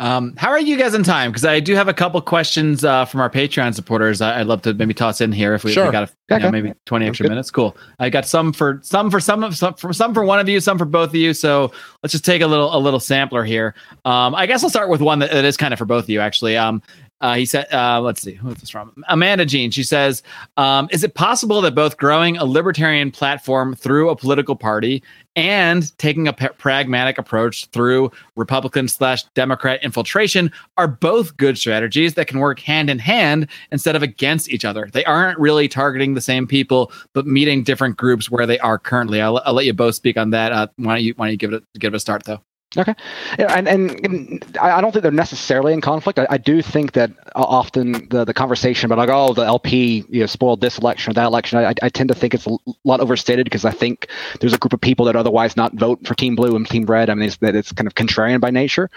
Um, how are you guys in time? Because I do have a couple questions uh, from our Patreon supporters. I- I'd love to maybe toss in here if we, Sure. we got a, you know, maybe twenty extra good. minutes. Cool. I got some for some for some of some for some for one of you, some for both of you. So let's just take a little a little sampler here. Um, I guess I'll start with one that, that is kind of for both of you actually. Um, Uh, he said, uh, let's see, who's this from? Amanda Jean. She says, um, Is it possible that both growing a libertarian platform through a political party and taking a p- pragmatic approach through Republican slash Democrat infiltration are both good strategies that can work hand in hand instead of against each other? They aren't really targeting the same people, but meeting different groups where they are currently. I'll, I'll let you both speak on that. Uh, why don't you why don't you give it a, give it a start though? Okay, and, and, I don't think they're necessarily in conflict. I, I, do think that often the, the conversation about like, oh, the LP you know spoiled this election or that election, I, I tend to think it's a lot overstated because I think there's a group of people that otherwise not vote for Team Blue and Team Red. I mean, it's, that it's kind of contrarian by nature.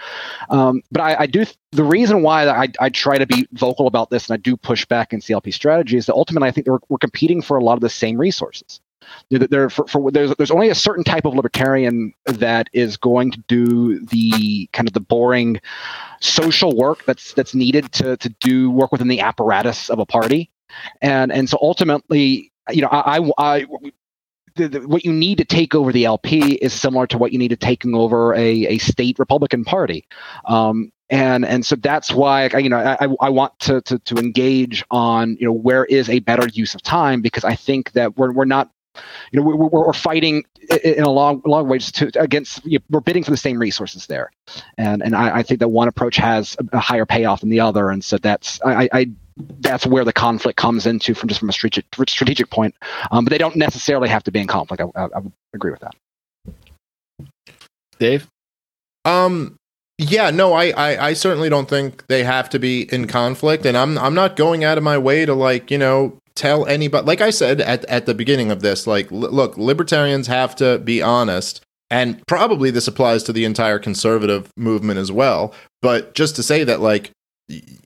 Um, but I, I do. Th- the reason why I, I try to be vocal about this and I do push back in CLP strategy is that ultimately I think we're, we're competing for a lot of the same resources there for, for, there's there's only a certain type of libertarian that is going to do the kind of the boring social work that's that's needed to to do work within the apparatus of a party, and and so ultimately, you know, I, I, I the, the, what you need to take over the LP is similar to what you need to taking over a, a state Republican Party. Um, and and so that's why you know I, I want to, to to engage on you know where is a better use of time because I think that we're we're not you know, we're, we're, fighting in a long, long ways to against. You know, we're bidding for the same resources there, and and I, I, think that one approach has a, higher payoff than the other, and so that's I, I that's where the conflict comes into from just from a strategic strategic point. Um, but they don't necessarily have to be in conflict. I, I, I would agree with that. Dave. Um, yeah, no, I, I, I certainly don't think they have to be in conflict, and I'm I'm not going out of my way to like you know tell anybody. Like I said at at the beginning of this, like l- look, libertarians have to be honest, and probably this applies to the entire conservative movement as well. But just to say that, like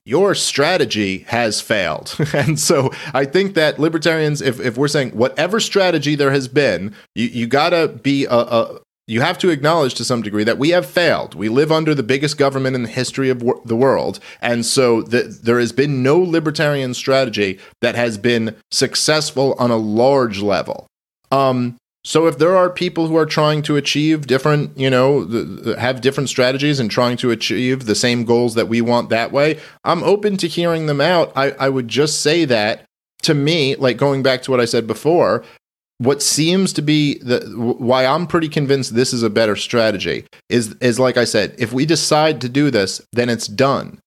your strategy has failed. and so I think that libertarians, if, if we're saying whatever strategy there has been, you, you gotta be a, a, you have to acknowledge to some degree that we have failed. We live under the biggest government in the history of wor- the world. And so the, there has been no libertarian strategy that has been successful on a large level. Um, so if there are people who are trying to achieve different, you know, have different strategies and trying to achieve the same goals that we want that way, I'm open to hearing them out. I, I would just say that to me, like going back to what I said before, what seems to be the why I'm pretty convinced this is a better strategy is is like I said, if we decide to do this, then it's done.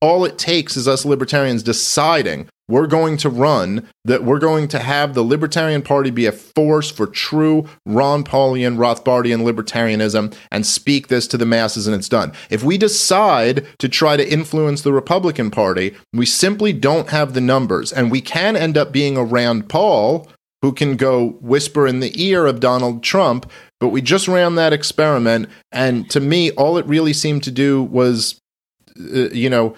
All it takes is us libertarians deciding we're going to run that we're going to have the Libertarian Party be a force for true Ron Paulian, Rothbardian libertarianism and speak this to the masses, and it's done. If we decide to try to influence the Republican Party, we simply don't have the numbers, and we can end up being a Rand Paul who can go whisper in the ear of Donald Trump. But we just ran that experiment, and to me, all it really seemed to do was, uh, you know,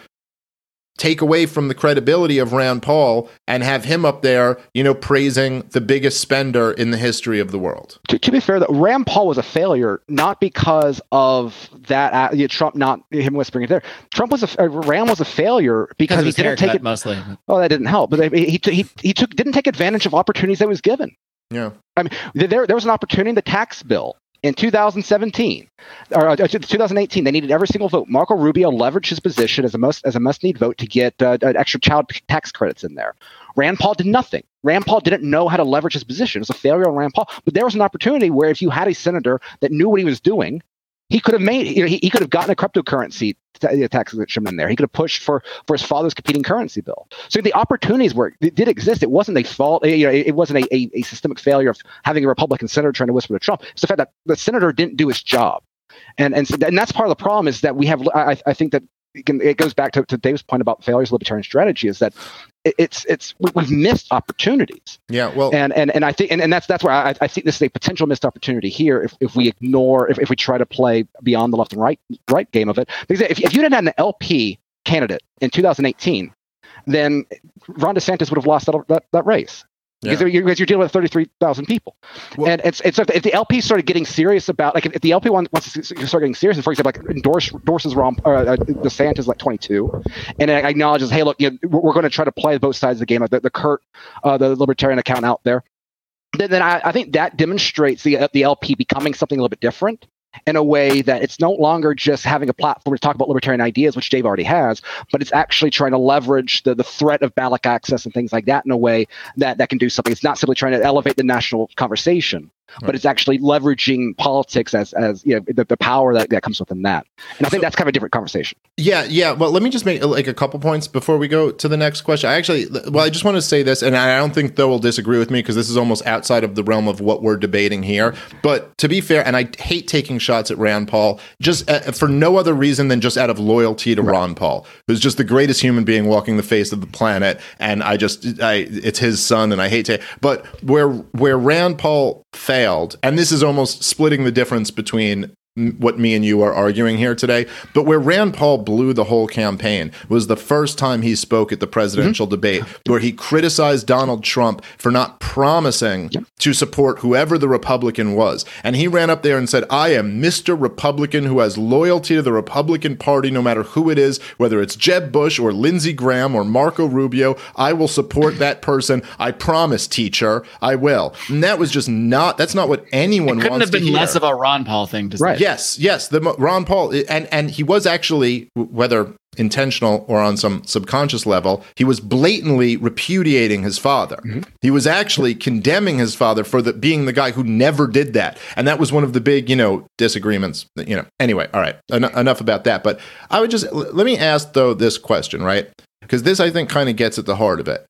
take away from the credibility of Rand Paul and have him up there, you know, praising the biggest spender in the history of the world. To, to be fair, that Rand Paul was a failure not because of that uh, you know, Trump not him whispering it there. Trump was a uh, Rand was a failure because he didn't take it mostly. Oh, that didn't help. But he, he he took didn't take advantage of opportunities that was given. Yeah. I mean, there there was an opportunity in the tax bill in 2017 or uh, 2018 they needed every single vote. Marco rubio leveraged his position as a must as a must need vote to get uh, extra child tax credits in there. Rand paul did nothing. Rand paul didn't know how to leverage his position. It was a failure on rand paul. But there was an opportunity where if you had a senator that knew what he was doing he could have made you know, he, he could have gotten a cryptocurrency tax exemption in there. He could have pushed for for his father's competing currency bill. So the opportunities were It did exist. It wasn't a fault. You know, it wasn't a, a, a systemic failure of having a Republican senator trying to whisper to Trump. It's the fact that the senator didn't do his job, and and so, and that's part of the problem is that we have. I, I think that it goes back to, to Dave's point about failures of libertarian strategy is that it's it's we've missed opportunities. Yeah, well, and and and I think and, and that's that's where I, I think this is a potential missed opportunity here if, if we ignore if, if we try to play beyond the left and right right game of it because if, if you didn't have an LP candidate in 2018, then Ron DeSantis would have lost that that, that race because, yeah. you're, because you're dealing with 33,000 people. Well, and it's, it's if the LP started getting serious about, like, if the LP wants to start getting serious, and for example, like, endorse, endorses Ron, uh, uh, DeSantis like 22, and it acknowledges, hey, look, you know, we're, we're going to try to play both sides of the game, like the, the Kurt, uh, the libertarian account out there. Then, then I, I think that demonstrates the, uh, the LP becoming something a little bit different in a way that it's no longer just having a platform to talk about libertarian ideas, which Dave already has, but it's actually trying to leverage the, the threat of ballot access and things like that in a way that, that can do something. It's not simply trying to elevate the national conversation, but it's actually leveraging politics as as you know the, the power that, that comes within that. And I think that's kind of a different conversation. Yeah, yeah. Well, let me just make like a couple points before we go to the next question. I actually, well, I just want to say this, and I don't think Tho will disagree with me because this is almost outside of the realm of what we're debating here. But to be fair, and I hate taking shots at Rand Paul just uh, for no other reason than just out of loyalty to Ron Paul, who's just the greatest human being walking the face of the planet, and I just, I, it's his son, and I hate to, but where where Rand Paul failed, and this is almost splitting the difference between what me and you are arguing here today, but where Rand Paul blew the whole campaign was the first time he spoke at the presidential mm-hmm. debate, where he criticized Donald Trump for not promising to support whoever the Republican was. And he ran up there and said, I am Mr. Republican who has loyalty to the Republican Party, no matter who it is, whether it's Jeb Bush or Lindsey Graham or Marco Rubio. I will support that person. I promise, teacher, I will. And that was just not, that's not what anyone Couldn't wants have been to hear. less of a Ron Paul thing to say. Yes, yes. The Ron Paul and and he was actually whether intentional or on some subconscious level, he was blatantly repudiating his father. Mm-hmm. He was actually condemning his father for the being the guy who never did that, and that was one of the big you know disagreements. that, You know. Anyway, all right. En- enough about that. But I would just l- let me ask though this question, right? Because this I think kind of gets at the heart of it.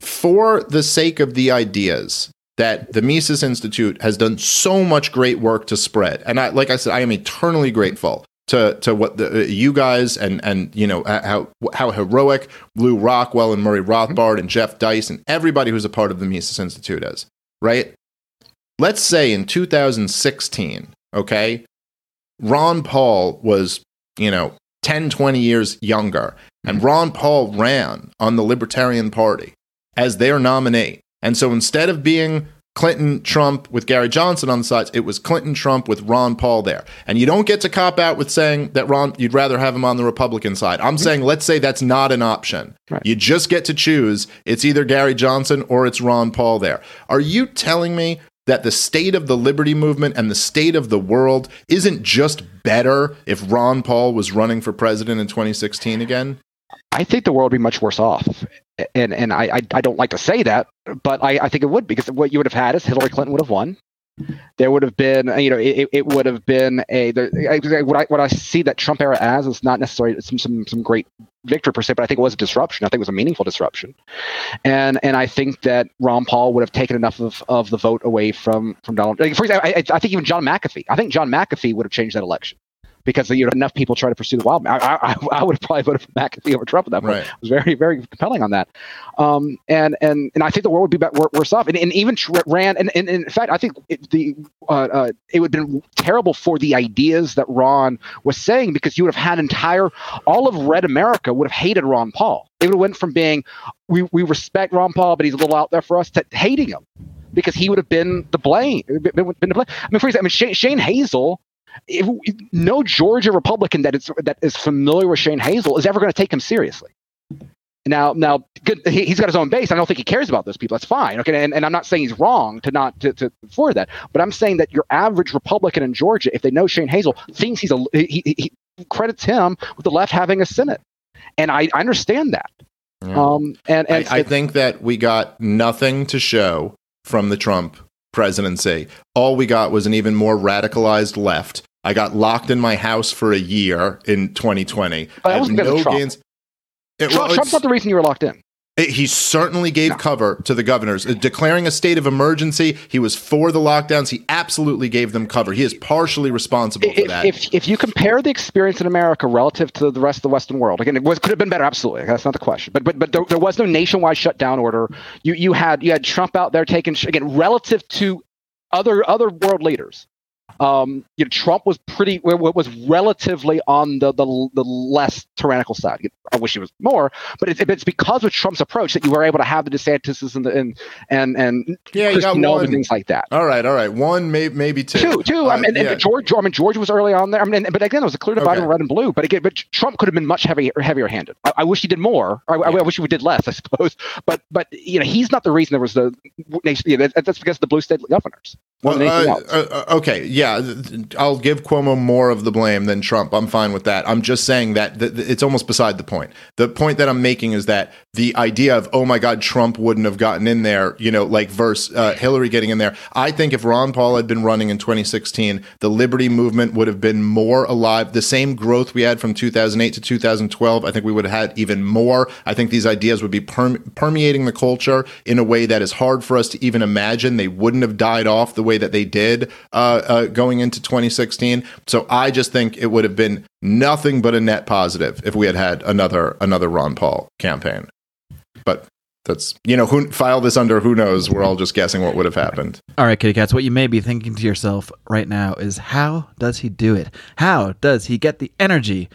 For the sake of the ideas that the Mises Institute has done so much great work to spread. And I, like I said, I am eternally grateful to, to what the, uh, you guys and, and, you know, how, how heroic Lew Rockwell and Murray Rothbard and Jeff Deist and everybody who's a part of the Mises Institute is, right? Let's say in 2016, okay, Ron Paul was, you know, 10, 20 years younger, and Ron Paul ran on the Libertarian Party as their nominee. And so instead of being Clinton Trump with Gary Johnson on the sides, it was Clinton Trump with Ron Paul there. And you don't get to cop out with saying that Ron you'd rather have him on the Republican side. I'm mhm. saying let's say that's not an option. Right. You just get to choose. It's either Gary Johnson or it's Ron Paul there. Are you telling me that the state of the liberty movement and the state of the world isn't just better if Ron Paul was running for president in 2016 again? I think the world would be much worse off. And and I I, don't like to say that, but I, I think it would because what you would have had is Hillary Clinton would have won. There would have been, you know, it, it would have been a what I what I see that Trump era as is not necessarily some some some great victory per se, but I think it was a disruption. I think it was a meaningful disruption, and and I think that Ron Paul would have taken enough of, of the vote away from from Donald. like, For example, I I think even John McAfee. I think John McAfee would have changed that election because you know enough people try to pursue the wild. I I, I- would have probably voted for McAfee over Trump at that point. Right. It was very very compelling on that, um, and and and I think the world would be worse off. And, and even tr- ran and, and, and in fact, I think it, the uh, uh, it would have been terrible for the ideas that Ron was saying because you would have had entire all of Red America would have hated Ron Paul. They would have went from being we we respect Ron Paul, but he's a little out there for us to hating him because he would have been the blame. Been, been the blame. I mean, for example, I mean, Shane, Shane Hazel. If, no Georgia Republican that is that is familiar with Shane Hazel is ever going to take him seriously. Now, now, good. He, he's got his own base. I don't think he cares about those people. That's fine. Okay, and, and I'm not saying he's wrong to not to, to for that. But I'm saying that your average Republican in Georgia, if they know Shane Hazel, thinks he's a he, he, he credits him with the left having a Senate, and I, I understand that. Yeah. Um, and and I, I think that we got nothing to show from the Trump presidency. All we got was an even more radicalized left. I got locked in my house for a year in 2020. But I have wasn't because of no Trump. gains. It- Trump, well, Trump's not the reason you were locked in. it- he certainly gave cover to the governors, Uh, declaring a state of emergency. He was for the lockdowns. He absolutely gave them cover. He is partially responsible for that. if if you compare the experience in America relative to the rest of the Western world, again, it was could have been better. Absolutely, that's not the question. But but but there, there was no nationwide shutdown order. You you had you had Trump out there taking again relative to other other world leaders. Um, you know, Trump was pretty wa- wa- was relatively on the the, the less tyrannical side. I wish he was more, but it's, it's because of Trump's approach that you were able to have the DeSantis and the and and and yeah, you got one. and things like that. All right, all right. One, may, maybe two. Two, two. I Uh, mean, and yeah. George. I mean, George was early on there. I mean, and- but again, it was a clear divide Okay. in red and blue. But again, but Trump could have been much heavier, heavier handed. I, I wish he did more. I, I wish we did less, I suppose. But but you know, he's not the reason there was the nation. You know, that's because of the blue state governors. Well, uh, uh, uh, okay, yeah, I'll give Cuomo more of the blame than Trump. I'm fine with that. I'm just saying that th- th- it's almost beside the point. The point that I'm making is that the idea of oh my God, Trump wouldn't have gotten in there, you know, like versus uh, Hillary getting in there. I think if Ron Paul had been running in 2016, the Liberty movement would have been more alive. The same growth we had from 2008 to 2012, I think we would have had even more. I think these ideas would be perme- permeating the culture in a way that is hard for us to even imagine. They wouldn't have died off the way that they did uh, uh, going into 2016. So I just think it would have been nothing but a net positive if we had had another another Ron Paul campaign. But that's you know who file this under who knows. We're all just guessing what would have happened. All right, kitty cats, what you may be thinking to yourself right now is how does he do it? How does he get the energy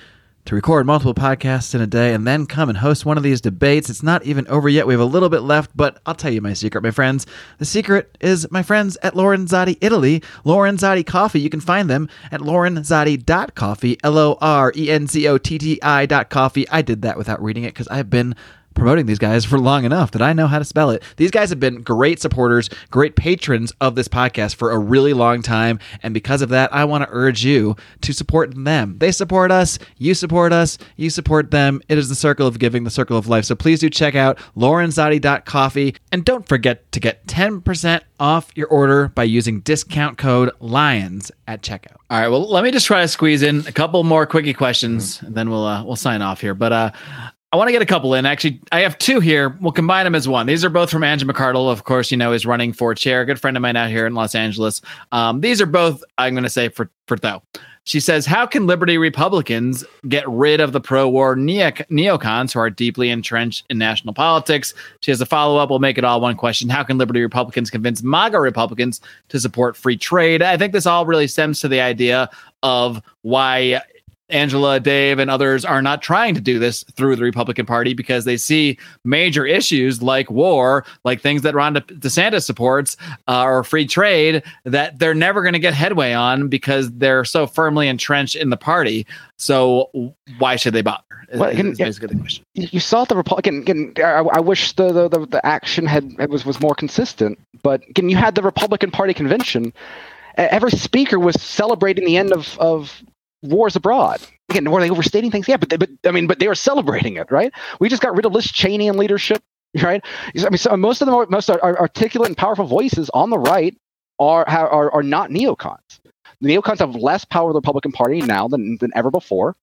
to record multiple podcasts in a day and then come and host one of these debates? It's not even over yet. We have a little bit left, but I'll tell you my secret, my friends. The secret is my friends at Lorenzotti Italy, Lorenzotti Coffee. You can find them at lorenzotti.coffee, L O R E N Z O T T I dot coffee. I did that without reading it because I've been promoting these guys for long enough that I know how to spell it. These guys have been great supporters, great patrons of this podcast for a really long time. And because of that, I want to urge you to support them. They support us, you support us, you support them. It is the circle of giving, the circle of life. So please do check out lorenzotti.coffee and don't forget to get 10% off your order by using discount code LIONS at checkout. All right, well, let me just try to squeeze in a couple more quickie questions and then we'll uh, we'll sign off here. But uh I want to get a couple in. Actually, I have two here. We'll combine them as one. These are both from Angie McArdle. Of course, you know, is running for chair. A good friend of mine out here in Los Angeles. Um, these are both, I'm going to say, for, for Tho. She says, How can Liberty Republicans get rid of the pro war neo- neocons who are deeply entrenched in national politics? She has a follow up. We'll make it all one question. How can Liberty Republicans convince MAGA Republicans to support free trade? I think this all really stems to the idea of why Angela, Dave, and others are not trying to do this through the Republican Party because they see major issues like war, like things that Ron De- DeSantis supports, uh, or free trade that they're never going to get headway on because they're so firmly entrenched in the party. So why should they bother? Is- Well, again, is basically question. you saw the Republican. Again, I, I wish the, the, the, the action had was was more consistent. But again, you had the Republican Party convention. Every speaker was celebrating the end of, of wars abroad. Again, were they overstating things? Yeah, but they, but I mean, but they were celebrating it, right? We just got rid of Liz Cheney in leadership, right? I mean, so most of the most articulate and powerful voices on the right are are, are not neocons. The neocons have less power in the Republican Party now than, than ever before.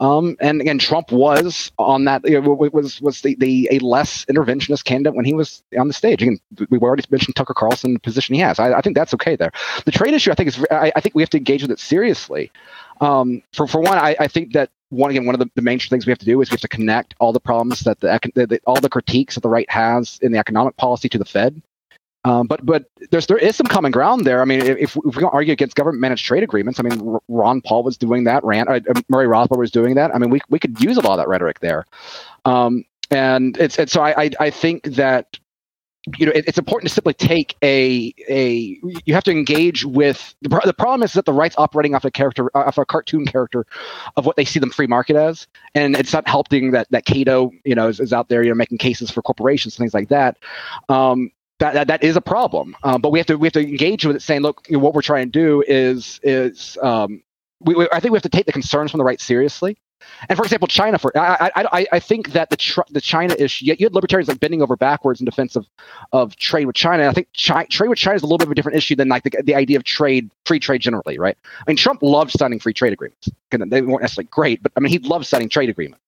Um, and again, Trump was on that you know, was was the, the a less interventionist candidate when he was on the stage. Again, we already mentioned Tucker Carlson the position he has. I, I think that's okay there. The trade issue, I think is I, I think we have to engage with it seriously. Um, for for one, I, I think that one again one of the, the main things we have to do is we have to connect all the problems that the, the, the all the critiques that the right has in the economic policy to the Fed. Um, but but there's there is some common ground there. I mean, if, if we don't argue against government managed trade agreements, I mean, Ron Paul was doing that. Rand uh, uh, Murray Rothbard was doing that. I mean, we we could use a lot of that rhetoric there. Um, and it's and so I I, I think that you know it, it's important to simply take a a you have to engage with the, the problem is that the right's operating off a character off a cartoon character of what they see them free market as and it's not helping that that cato you know is, is out there you know making cases for corporations things like that. Um that, that, that is a problem. Um, but we have to we have to engage with it saying look you know, what we're trying to do is is um we, we, I think we have to take the concerns from the right seriously and for example, China. For I, I, I, think that the the China issue. You had libertarians like bending over backwards in defense of, of trade with China. I think chi- trade with China is a little bit of a different issue than like the, the idea of trade, free trade generally, right? I mean, Trump loved signing free trade agreements. They weren't necessarily great, but I mean, he loved signing trade agreements.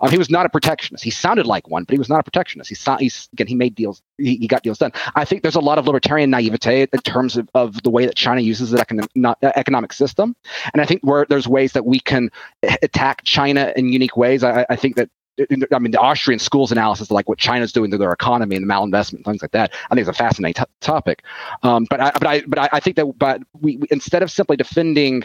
Um, he was not a protectionist. He sounded like one, but he was not a protectionist. He saw, he's, again, he made deals. He, he got deals done. I think there's a lot of libertarian naivete in terms of, of the way that China uses the uh, economic system, and I think where there's ways that we can attack China in unique ways. I, I think that I mean, the Austrian schools analysis, like what China's doing to their economy and the malinvestment, things like that. I think it's a fascinating t- topic. Um, but I, but I, but I think that, but we, we, instead of simply defending,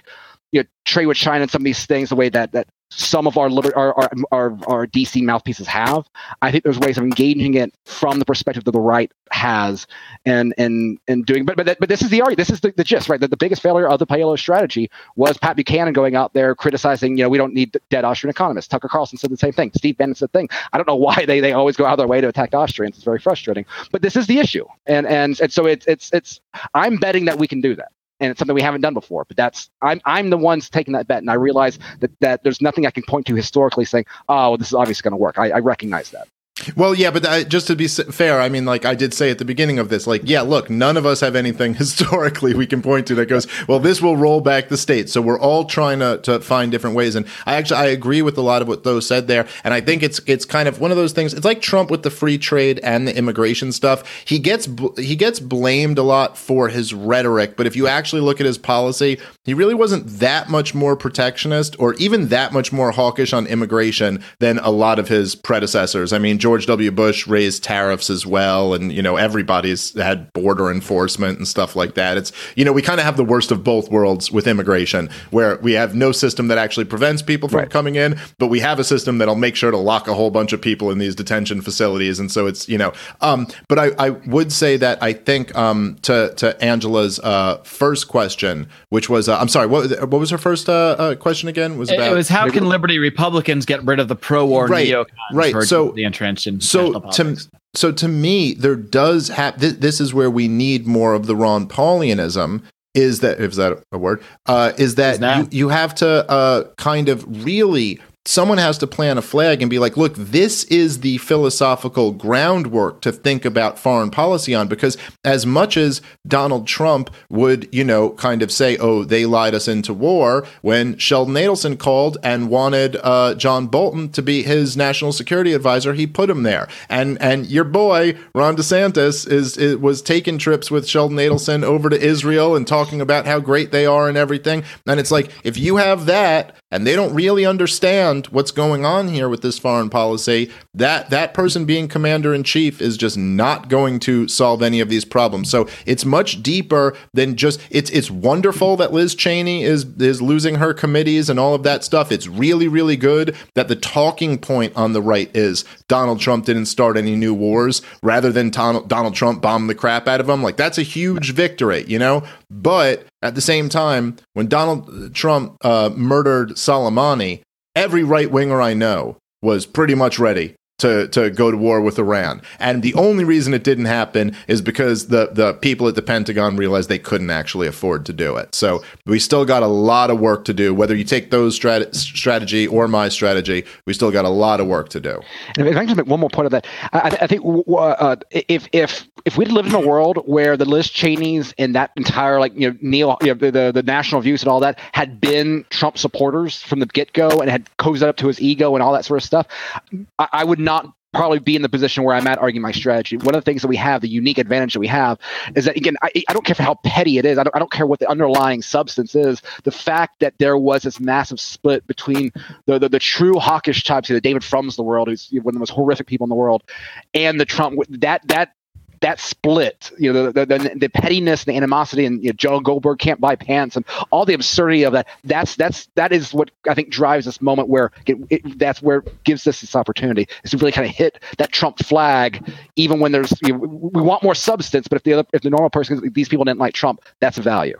you know, trade with China and some of these things, the way that that some of our, liber- our, our, our, our DC mouthpieces have. I think there's ways of engaging it from the perspective that the right has and and and doing but but, but this is the argument this is the, the gist right? That the biggest failure of the paleo strategy was Pat Buchanan going out there criticizing you know we don't need dead Austrian economists. Tucker Carlson said the same thing. Steve Bannon said the thing. I don't know why they, they always go out of their way to attack Austrians. It's very frustrating. But this is the issue. And and, and so it's it's it's I'm betting that we can do that and it's something we haven't done before. But that's I'm I'm the ones taking that bet, and I realize that that there's nothing I can point to historically saying, oh, well, this is obviously going to work. I, I recognize that. Well, yeah, but just to be fair, I mean, like I did say at the beginning of this, like, yeah, look, none of us have anything historically we can point to that goes, well, this will roll back the state. So we're all trying to, to find different ways. And I actually I agree with a lot of what Tho said there. And I think it's it's kind of one of those things. It's like Trump with the free trade and the immigration stuff. He gets he gets blamed a lot for his rhetoric, but if you actually look at his policy, he really wasn't that much more protectionist or even that much more hawkish on immigration than a lot of his predecessors. I mean. George W. Bush raised tariffs as well, and you know everybody's had border enforcement and stuff like that. It's you know we kind of have the worst of both worlds with immigration, where we have no system that actually prevents people from right. coming in, but we have a system that'll make sure to lock a whole bunch of people in these detention facilities, and so it's you know. Um, but I, I would say that I think um, to to Angela's uh, first question, which was uh, I'm sorry, what what was her first uh, uh question again? Was about it was how can Liberty Republicans get rid of the pro-war right, neocons right? So the so to so to me, there does have th- this is where we need more of the Ron Paulianism. Is that is that a word? Uh, is that you, you have to uh, kind of really someone has to plant a flag and be like, look, this is the philosophical groundwork to think about foreign policy on. Because as much as Donald Trump would, you know, kind of say, oh, they lied us into war, when Sheldon Adelson called and wanted uh, John Bolton to be his national security advisor, he put him there. And and your boy Ron DeSantis is, is was taking trips with Sheldon Adelson over to Israel and talking about how great they are and everything. And it's like if you have that and they don't really understand what's going on here with this foreign policy, that that person being commander in chief is just not going to solve any of these problems. So it's much deeper than just it's it's wonderful that Liz Cheney is is losing her committees and all of that stuff. It's really really good that the talking point on the right is Donald Trump didn't start any new wars rather than Donald, Trump bombed the crap out of them. Like that's a huge victory, you know? But at the same time, when Donald Trump uh, murdered Soleimani, every right winger I know was pretty much ready to, to go to war with Iran. And the only reason it didn't happen is because the, the people at the Pentagon realized they couldn't actually afford to do it. So we still got a lot of work to do. Whether you take those strat- strategy or my strategy, we still got a lot of work to do. And if I can just make one more point of that, I, I think uh, if if if we lived in a world where the Liz Cheney's and that entire like you know neo you know, the, the, the national views and all that had been Trump supporters from the get go and had cozied up to his ego and all that sort of stuff, I, I would not probably be in the position where I'm at arguing my strategy. One of the things that we have, the unique advantage that we have, is that again, I, I don't care for how petty it is. I don't, I don't care what the underlying substance is. The fact that there was this massive split between the the, the true hawkish types, the David Frum's the world, who's one of the most horrific people in the world, and the Trump that that that split, you know, the, the, the pettiness, the animosity, and you know, Jonah Goldberg can't buy pants, and all the absurdity of that. That's that's that is what I think drives this moment where it, it, that's where it gives us this opportunity is to really kind of hit that Trump flag, even when there's you know, we want more substance, but if the other if the normal person these people didn't like Trump, that's a value.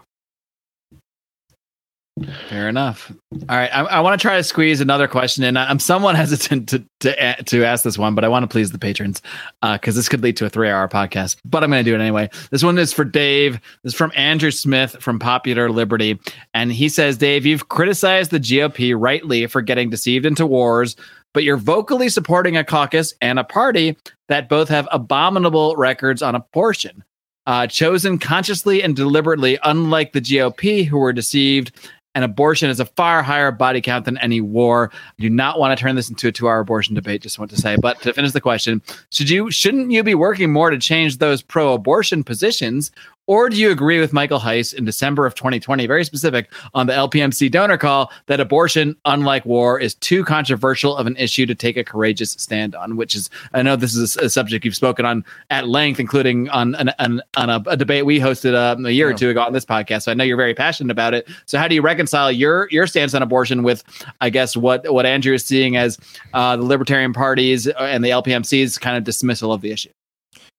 Fair enough. All right, I, I want to try to squeeze another question in. I'm somewhat hesitant to to to ask this one, but I want to please the patrons because uh, this could lead to a three hour podcast. But I'm going to do it anyway. This one is for Dave. This is from Andrew Smith from Popular Liberty, and he says, Dave, you've criticized the GOP rightly for getting deceived into wars, but you're vocally supporting a caucus and a party that both have abominable records on abortion. Uh, chosen consciously and deliberately, unlike the GOP, who were deceived and abortion is a far higher body count than any war. I do not want to turn this into a two-hour abortion debate. Just want to say, but to finish the question, should you shouldn't you be working more to change those pro-abortion positions, Or do you agree with Michael Heise in December of 2020, very specific on the LPMC donor call, that abortion, unlike war, is too controversial of an issue to take a courageous stand on? Which is, I know this is a subject you've spoken on at length, including on an, an on a, a, debate we hosted uh, a year yeah. or two ago on this podcast. So I know you're very passionate about it. So how do you reconcile your your stance on abortion with, I guess, what what Andrew is seeing as uh, the Libertarian parties and the LPMC's kind of dismissal of the issue?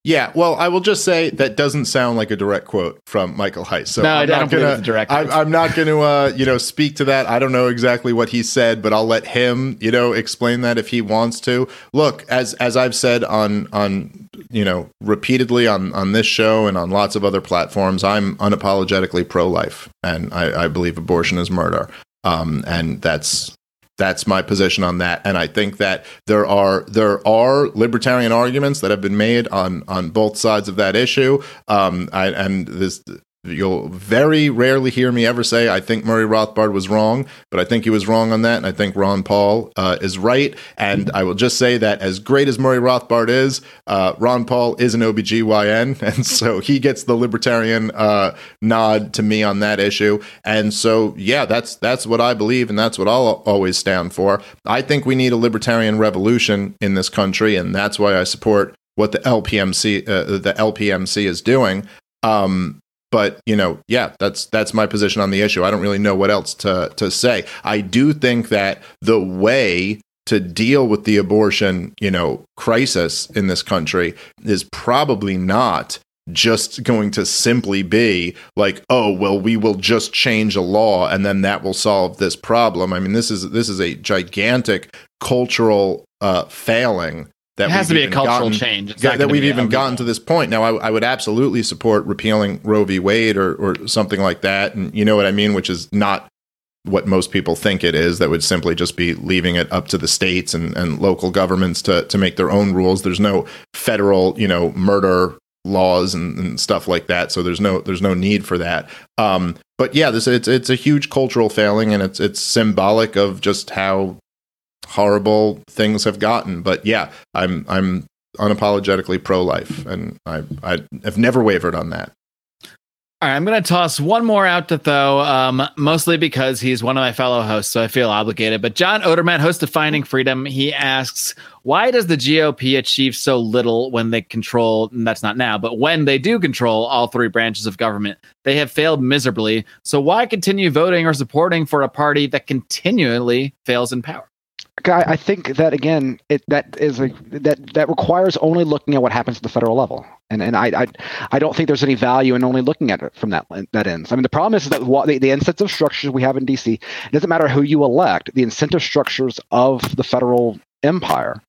Yeah, well, I will just say that doesn't sound like a direct quote from Michael Heise. So no, I'm I don't gonna, it's direct. I, I'm, not going to, uh, you know, speak to that. I don't know exactly what he said, but I'll let him, you know, explain that if he wants to. Look, as as I've said on on you know repeatedly on on this show and on lots of other platforms, I'm unapologetically pro life, and I, I believe abortion is murder. Um, and that's that's my position on that. And i think that there are there are libertarian arguments that have been made on on both sides of that issue. Um I, and this You'll very rarely hear me ever say, I think Murray Rothbard was wrong, but I think he was wrong on that. And I think Ron Paul uh, is right. And I will just say that as great as Murray Rothbard is, uh, Ron Paul is an OBGYN. And so he gets the libertarian uh, nod to me on that issue. And so, yeah, that's, that's what I believe. And that's what I'll always stand for. I think we need a libertarian revolution in this country. And that's why I support what the LPMC, uh, the LPMC is doing. Um, but you know yeah that's that's my position on the issue. I don't really know what else to to say. I do think that the way to deal with the abortion you know crisis in this country is probably not just going to simply be like oh well we will just change a law and then that will solve this problem. I mean this is this is a gigantic cultural uh, failing that it has to be a cultural gotten, change. Yeah, that we've even gotten to this point. Now, I, I, would absolutely support repealing Roe v. Wade or, or something like that. And you know what I mean? Which is not what most people think it is. That would simply just be leaving it up to the states and, and local governments to, to make their own rules. There's no federal, you know, murder laws and, and stuff like that. So there's no there's no need for that. Um, but yeah, this it's it's a huge cultural failing, and it's it's symbolic of just how horrible things have gotten. But yeah, I'm I'm unapologetically pro life, and I I have never wavered on that. All right, I'm going to toss one more out to Tho, um, mostly because he's one of my fellow hosts, so I feel obligated. But John Odermatt, host of Finding Freedom, he asks, why does the GOP achieve so little when they control, and that's not now, but when they do control all three branches of government? They have failed miserably. So why continue voting or supporting for a party that continually fails in power? I think that again, it that is that that requires only looking at what happens at the federal level, and and I I, I don't think there's any value in only looking at it from that that ends. I mean, the problem is that what the, the incentive structures we have in D.C. It doesn't matter who you elect, the incentive structures of the federal empire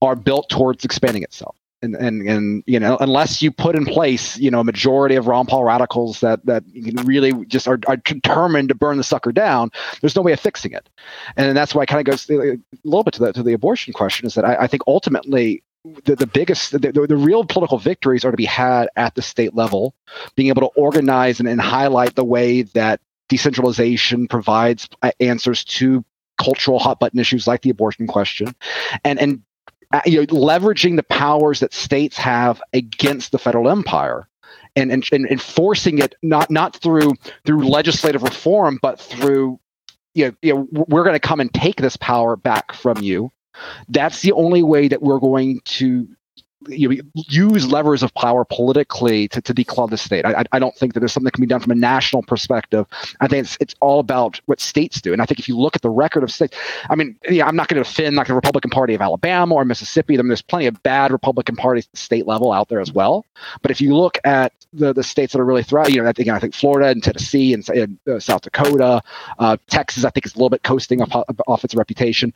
are built towards expanding itself and, and and you know unless you put in place you know a majority of Ron Paul radicals that that really just are, are determined to burn the sucker down, there's no way of fixing it, and that's why it kind of goes a little bit to the to the abortion question is that I, I think ultimately the, the biggest the, the, real political victories are to be had at the state level being able to organize and, and highlight the way that decentralization provides uh, answers to cultural hot button issues like the abortion question and and uh, Uh, you know, leveraging the powers that states have against the federal empire and, and, and enforcing it not not through through legislative reform but through you know, you know we're going to come and take this power back from you. That's the only way that we're going to you know, use levers of power politically to, to declaw the state. I, I don't think that there's something that can be done from a national perspective. I think it's, it's all about what states do. And I think if you look at the record of states, I mean, yeah, I'm not going to defend like the Republican Party of Alabama or Mississippi. I mean, there's plenty of bad Republican parties at the state level out there as well. But if you look at the, the states that are really thriving, you know, I think Florida and Tennessee and, and uh, South Dakota, uh, Texas, I think is a little bit coasting off, off its reputation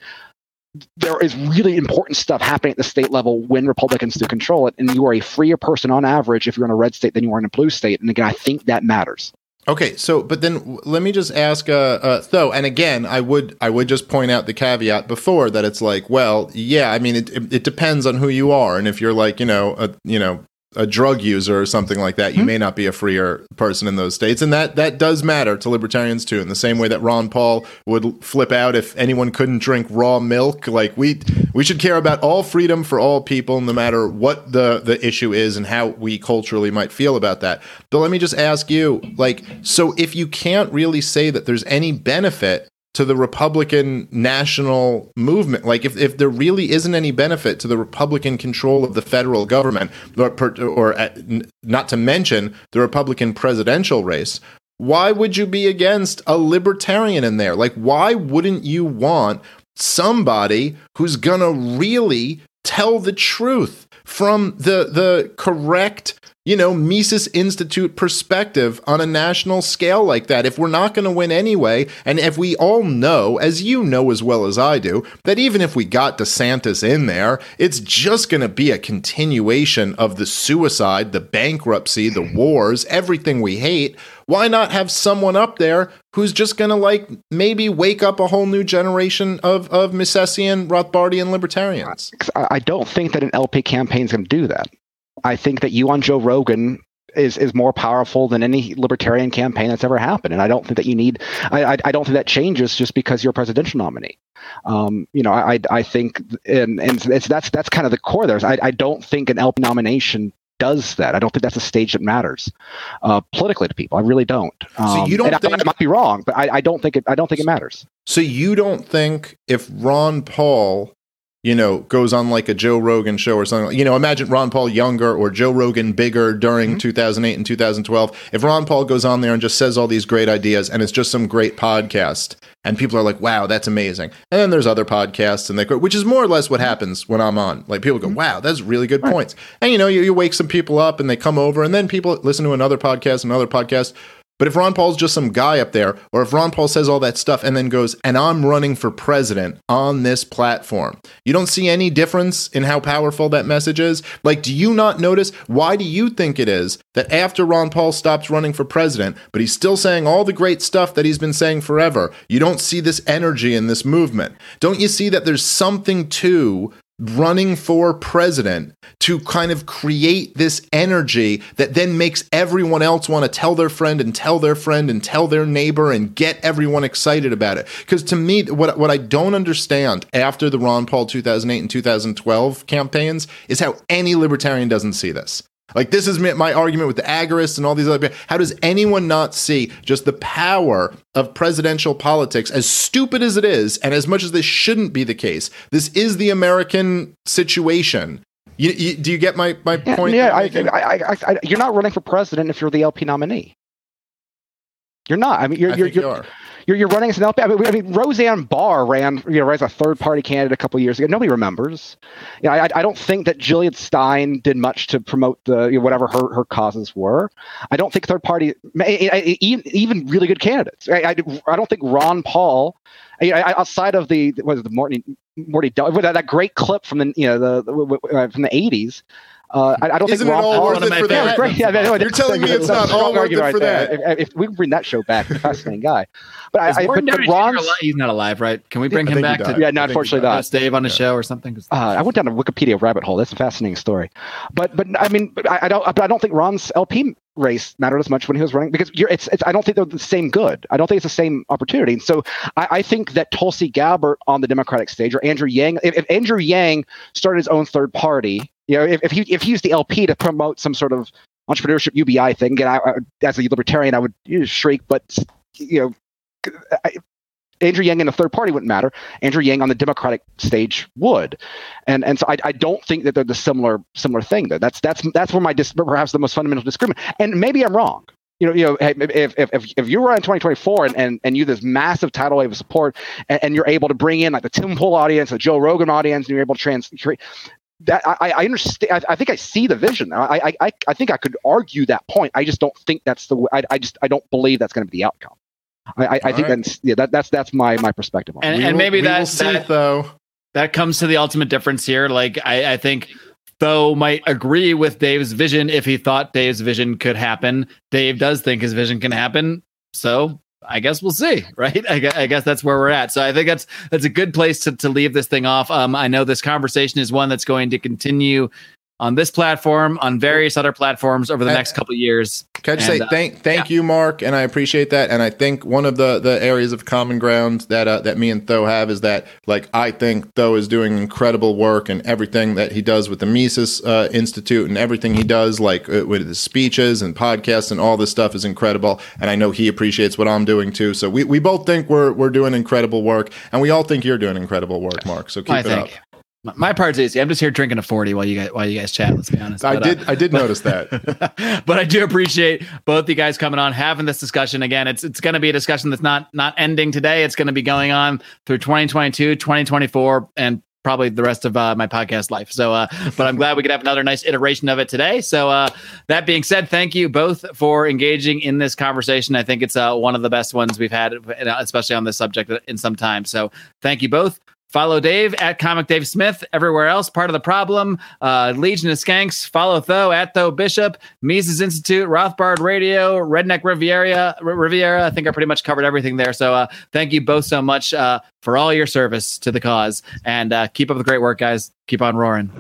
there is really important stuff happening at the state level when Republicans do control it, and you are a freer person on average if you're in a red state than you are in a blue state. And again, I think that matters. Okay, so but then let me just ask, uh, uh, Tho, and again, I would I would just point out the caveat before that it's like, well, yeah, I mean, it it, it depends on who you are, and if you're like, you know, a you know a drug user or something like that, you Hmm. may not be a freer person in those states, and that that does matter to libertarians too. In the same way that Ron Paul would flip out if anyone couldn't drink raw milk, like we we should care about all freedom for all people, no matter what the the issue is and how we culturally might feel about that. But let me just ask you, like, so if you can't really say that there's any benefit to the Republican national movement. Like, if, if there really isn't any benefit to the Republican control of the federal government, or, or n- not to mention the Republican presidential race, why would you be against a libertarian in there? Like, why wouldn't you want somebody who's gonna really tell the truth from the the correct you know, Mises Institute perspective on a national scale like that. If we're not going to win anyway, and if we all know, as you know as well as I do, that even if we got DeSantis in there, it's just going to be a continuation of the suicide, the bankruptcy, the mm. wars, everything we hate. Why not have someone up there who's just going to like maybe wake up a whole new generation of of Misesian, Rothbardian libertarians? I I don't think that an LP campaign is going to do that. I think that you on Joe Rogan is is more powerful than any libertarian campaign that's ever happened, and I don't think that you need. I I, I don't think that changes just because you're a presidential nominee. Um, you know, I I- think, and and it's that's that's kind of the core there. I I don't think an LP nomination does that. I don't think that's a stage that matters uh, politically to people. I really don't. Um, you don't and I- think- I, might be wrong, but I, I don't think it. I don't think it matters. So you don't think if Ron Paul, you know, goes on like a Joe Rogan show or something, you know, imagine Ron Paul younger or Joe Rogan bigger during mm-hmm. 2008 and 2012. If Ron Paul goes on there and just says all these great ideas and it's just some great podcast and people are like, wow, that's amazing. And then there's other podcasts and they go, which is more or less what happens when I'm on. Like people go, mm-hmm. wow, that's really good points. And you know, you, you wake some people up and they come over and then people listen to another podcast, another podcast. But if Ron Paul's just some guy up there, or if Ron Paul says all that stuff and then goes, and I'm running for president on this platform, you don't see any difference in how powerful that message is? Like, do you not notice? Why do you think it is that after Ron Paul stops running for president, but he's still saying all the great stuff that he's been saying forever, you don't see this energy in this movement? Don't you see that there's something to running for president to kind of create this energy that then makes everyone else want to tell their friend and tell their friend and tell their neighbor and get everyone excited about it. Because to me, what, what I don't understand after the Ron Paul 2008 and 2012 campaigns is how any libertarian doesn't see this. Like this is my- my argument with the agorists and all these other. people. How does anyone not see just the power of presidential politics? As stupid as it is, and as much as this shouldn't be the case, this is the American situation. You, you, do you get my my Yeah, point? yeah I. I, I, I, you're not running for president if you're the LP nominee. You're not. I mean, you're you're, think you you're, are. You're you're running as an LP. I mean, I mean, Roseanne Barr ran, you know, as a third party candidate a couple years ago. Nobody remembers. You know, I, I don't think that Jillian Stein did much to promote the you know, whatever her, her causes were. I don't think third party, even even really good candidates. I, I, I don't think Ron Paul, outside of the it, the Morty Morty that, that great clip from the you know the, uh, from the eighties. Uh, I, I don't Isn't think it all Paul worth it for that? favorites. Great, yeah, no, You're telling me it's that's not all worth it argument for right that. there. If, if we can bring that show back, fascinating guy. But I, I Morton but, but Ron's, alive? He's not alive, right? Can we bring I him back to yeah, I no, think he unfortunately not. uh, Dave on a show or something. Uh, I went down a Wikipedia rabbit hole. That's a fascinating story, but but I mean, I, I don't. But I don't think Ron's LP race mattered as much when he was running because you're, it's, it's. I don't think they're the same good. I don't think it's the same opportunity. And so I, I think that Tulsi Gabbard on the Democratic stage or Andrew Yang, if, if Andrew Yang started his own third party, you know, if, if he if he used the LP to promote some sort of entrepreneurship UBI thing, again, I, as a libertarian, I would you know, shriek, but you know. I, Andrew Yang in a third party wouldn't matter. Andrew Yang on the Democratic stage would, and and so I, I don't think that they're the similar similar thing. Though that's that's that's where my dis- perhaps the most fundamental disagreement. And maybe I'm wrong. You know, you know, if if if, if you were in 2024 and, and and you this massive tidal wave of support, and, and you're able to bring in like the Tim Pool audience, the Joe Rogan audience, and you're able to trans that I, I understand. I, I think I see the vision. I, I I I think I could argue that point. I just don't think that's the. I I just I don't believe that's going to be the outcome. I, I, I think All right. that's yeah that, that's that's my my perspective on it. And, We and will- maybe we will that, that though. that comes to the ultimate difference here. Like I, I think Tho might agree with Dave's vision if he thought Dave's vision could happen. Dave does think his vision can happen. So I guess we'll see, right? I I guess that's where we're at. So I think that's that's a good place to, to leave this thing off. Um, I know this conversation is one that's going to continue on this platform, on various other platforms over the next couple of years. Can I just And, say uh, thank thank you, Marc, and I appreciate that. And I think one of the the areas of common ground that uh, that me and Tho have is that like I think Tho is doing incredible work and everything that he does with the Mises uh, Institute and everything he does like uh, with his speeches and podcasts and all this stuff is incredible. And I know he appreciates what I'm doing too. So we, we both think we're we're doing incredible work, and we all think you're doing incredible work, Marc. So keep I it think. up. My- part's easy. I'm just here drinking a 40 while you guys while you guys chat. Let's be honest. I But, uh, did I did notice that. but I do appreciate both you guys coming on, having this discussion again. It's it's going to be a discussion that's not not ending today. It's going to be going on through 2022, 2024, and probably the rest of uh, my podcast life. So, uh, but I'm glad we could have another nice iteration of it today. So, uh, that being said, thank you both for engaging in this conversation. I think it's uh, one of the best ones we've had, especially on this subject in some time. So, thank you both. Follow Dave at Comic Dave Smith. Everywhere else, part of the problem. Uh, Legion of Skanks. Follow Tho at Tho Bishop. Mises Institute, Rothbard Radio, Redneck Riviera. R- Riviera. I think I pretty much covered everything there. So uh, thank you both so much uh, for all your service to the cause, and uh, keep up the great work, guys. Keep on roaring.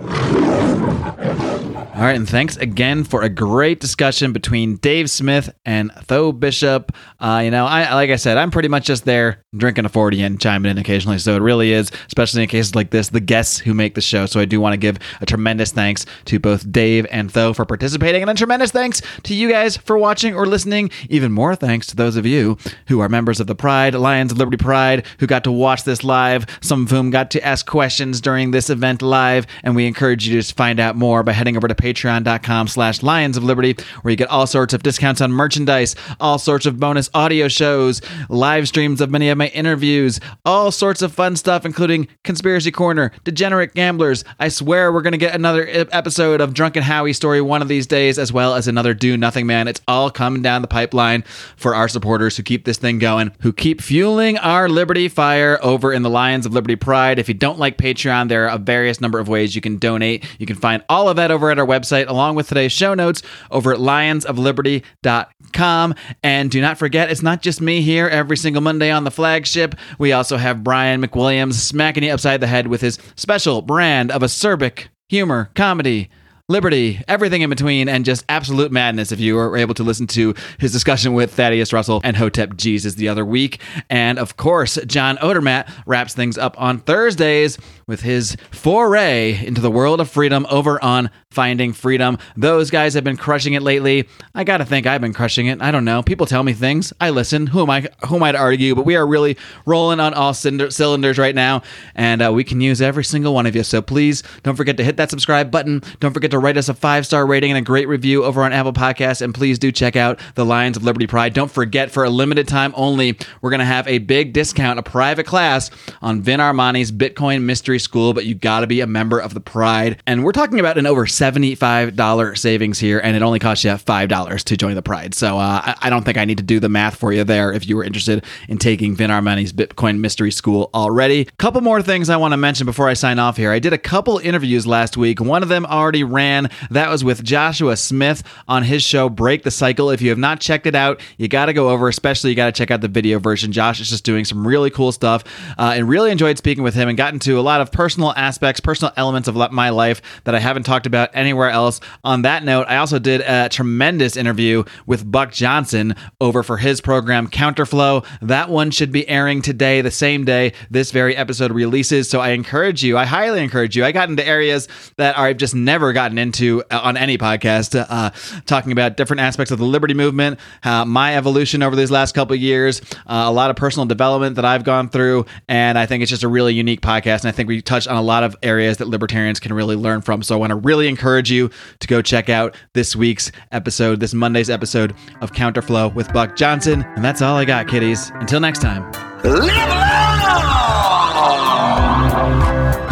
All right, and thanks again for a great discussion between Dave Smith and Tho Bishop. Uh, you know, I like I said, I'm pretty much just there drinking a 40 and chiming in occasionally. So it really is, especially in cases like this, the guests who make the show. So I do want to give a tremendous thanks to both Dave and Tho for participating, and a tremendous thanks to you guys for watching or listening. Even more thanks to those of you who are members of the Pride, Lions of Liberty Pride, who got to watch this live, some of whom got to ask questions during this event live. And we encourage you to just find out more by heading over to patreon.com slash lions of liberty, where you get all sorts of discounts on merchandise, all sorts of bonus audio shows, live streams of many of my interviews, all sorts of fun stuff, including Conspiracy Corner, Degenerate Gamblers. I swear we're going to get another episode of Drunken Howie story one of these days, as well as another Do Nothing Man. It's all coming down the pipeline for our supporters who keep this thing going, who keep fueling our liberty fire over in the Lions of Liberty Pride. If you don't like Patreon, there are a various number of ways you can donate. You can find all of that over at our website, along with today's show notes over at lionsofliberty.com. And do not forget, it's not just me here every single Monday on the flagship. We also have Brian McWilliams smacking you upside the head with his special brand of acerbic humor, comedy, liberty, everything in between, and just absolute madness if you were able to listen to his discussion with Thaddeus Russell and Hotep Jesus the other week. And of course, John Odermatt wraps things up on Thursdays with his foray into the world of freedom over on Finding Freedom. Those guys have been crushing it lately. I gotta think I've been crushing it. I don't know. People tell me things. I listen. Who am I? Who am I to argue? But we are really rolling on all cylinder- cylinders right now, and uh, we can use every single one of you. So please don't forget to hit that subscribe button. Don't forget to write us a five star rating and a great review over on Apple Podcasts. And please do check out the Lions of Liberty Pride. Don't forget, for a limited time only, we're gonna have a big discount, a private class on Vin Armani's Bitcoin Mystery School. But you gotta be a member of the Pride, and we're talking about an over $75 savings here, and it only costs you $5 to join the Pride. So uh, I, don't think I need to do the math for you there if you were interested in taking Vin Armani's Bitcoin Mystery School already. Couple more things I want to mention before I sign off here. I did a couple interviews last week. One of them already ran. That was with Joshua Smith on his show Break the Cycle. If you have not checked it out, you got to go over, especially you got to check out the video version. Josh is just doing some really cool stuff uh, and really enjoyed speaking with him and got into a lot of personal aspects, personal elements of my life that I haven't talked about anywhere else. On that note, I also did a tremendous interview with Buck Johnson over for his program Counterflow. That one should be airing today, the same day this very episode releases. So I encourage you, I highly encourage you. I got into areas that I've just never gotten into uh, on any podcast, uh, talking about different aspects of the liberty movement, uh, my evolution over these last couple years, uh, a lot of personal development that I've gone through. And I think it's just a really unique podcast. And I think we touch on a lot of areas that libertarians can really learn from. So I want to really encourage you to go check out this week's episode, this Monday's episode of Counterflow with Buck Johnson. And that's all I got, kiddies. Until next time. Live long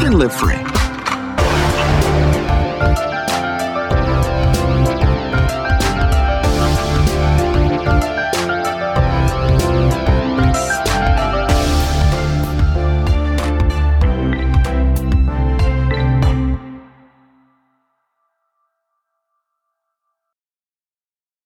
and live free.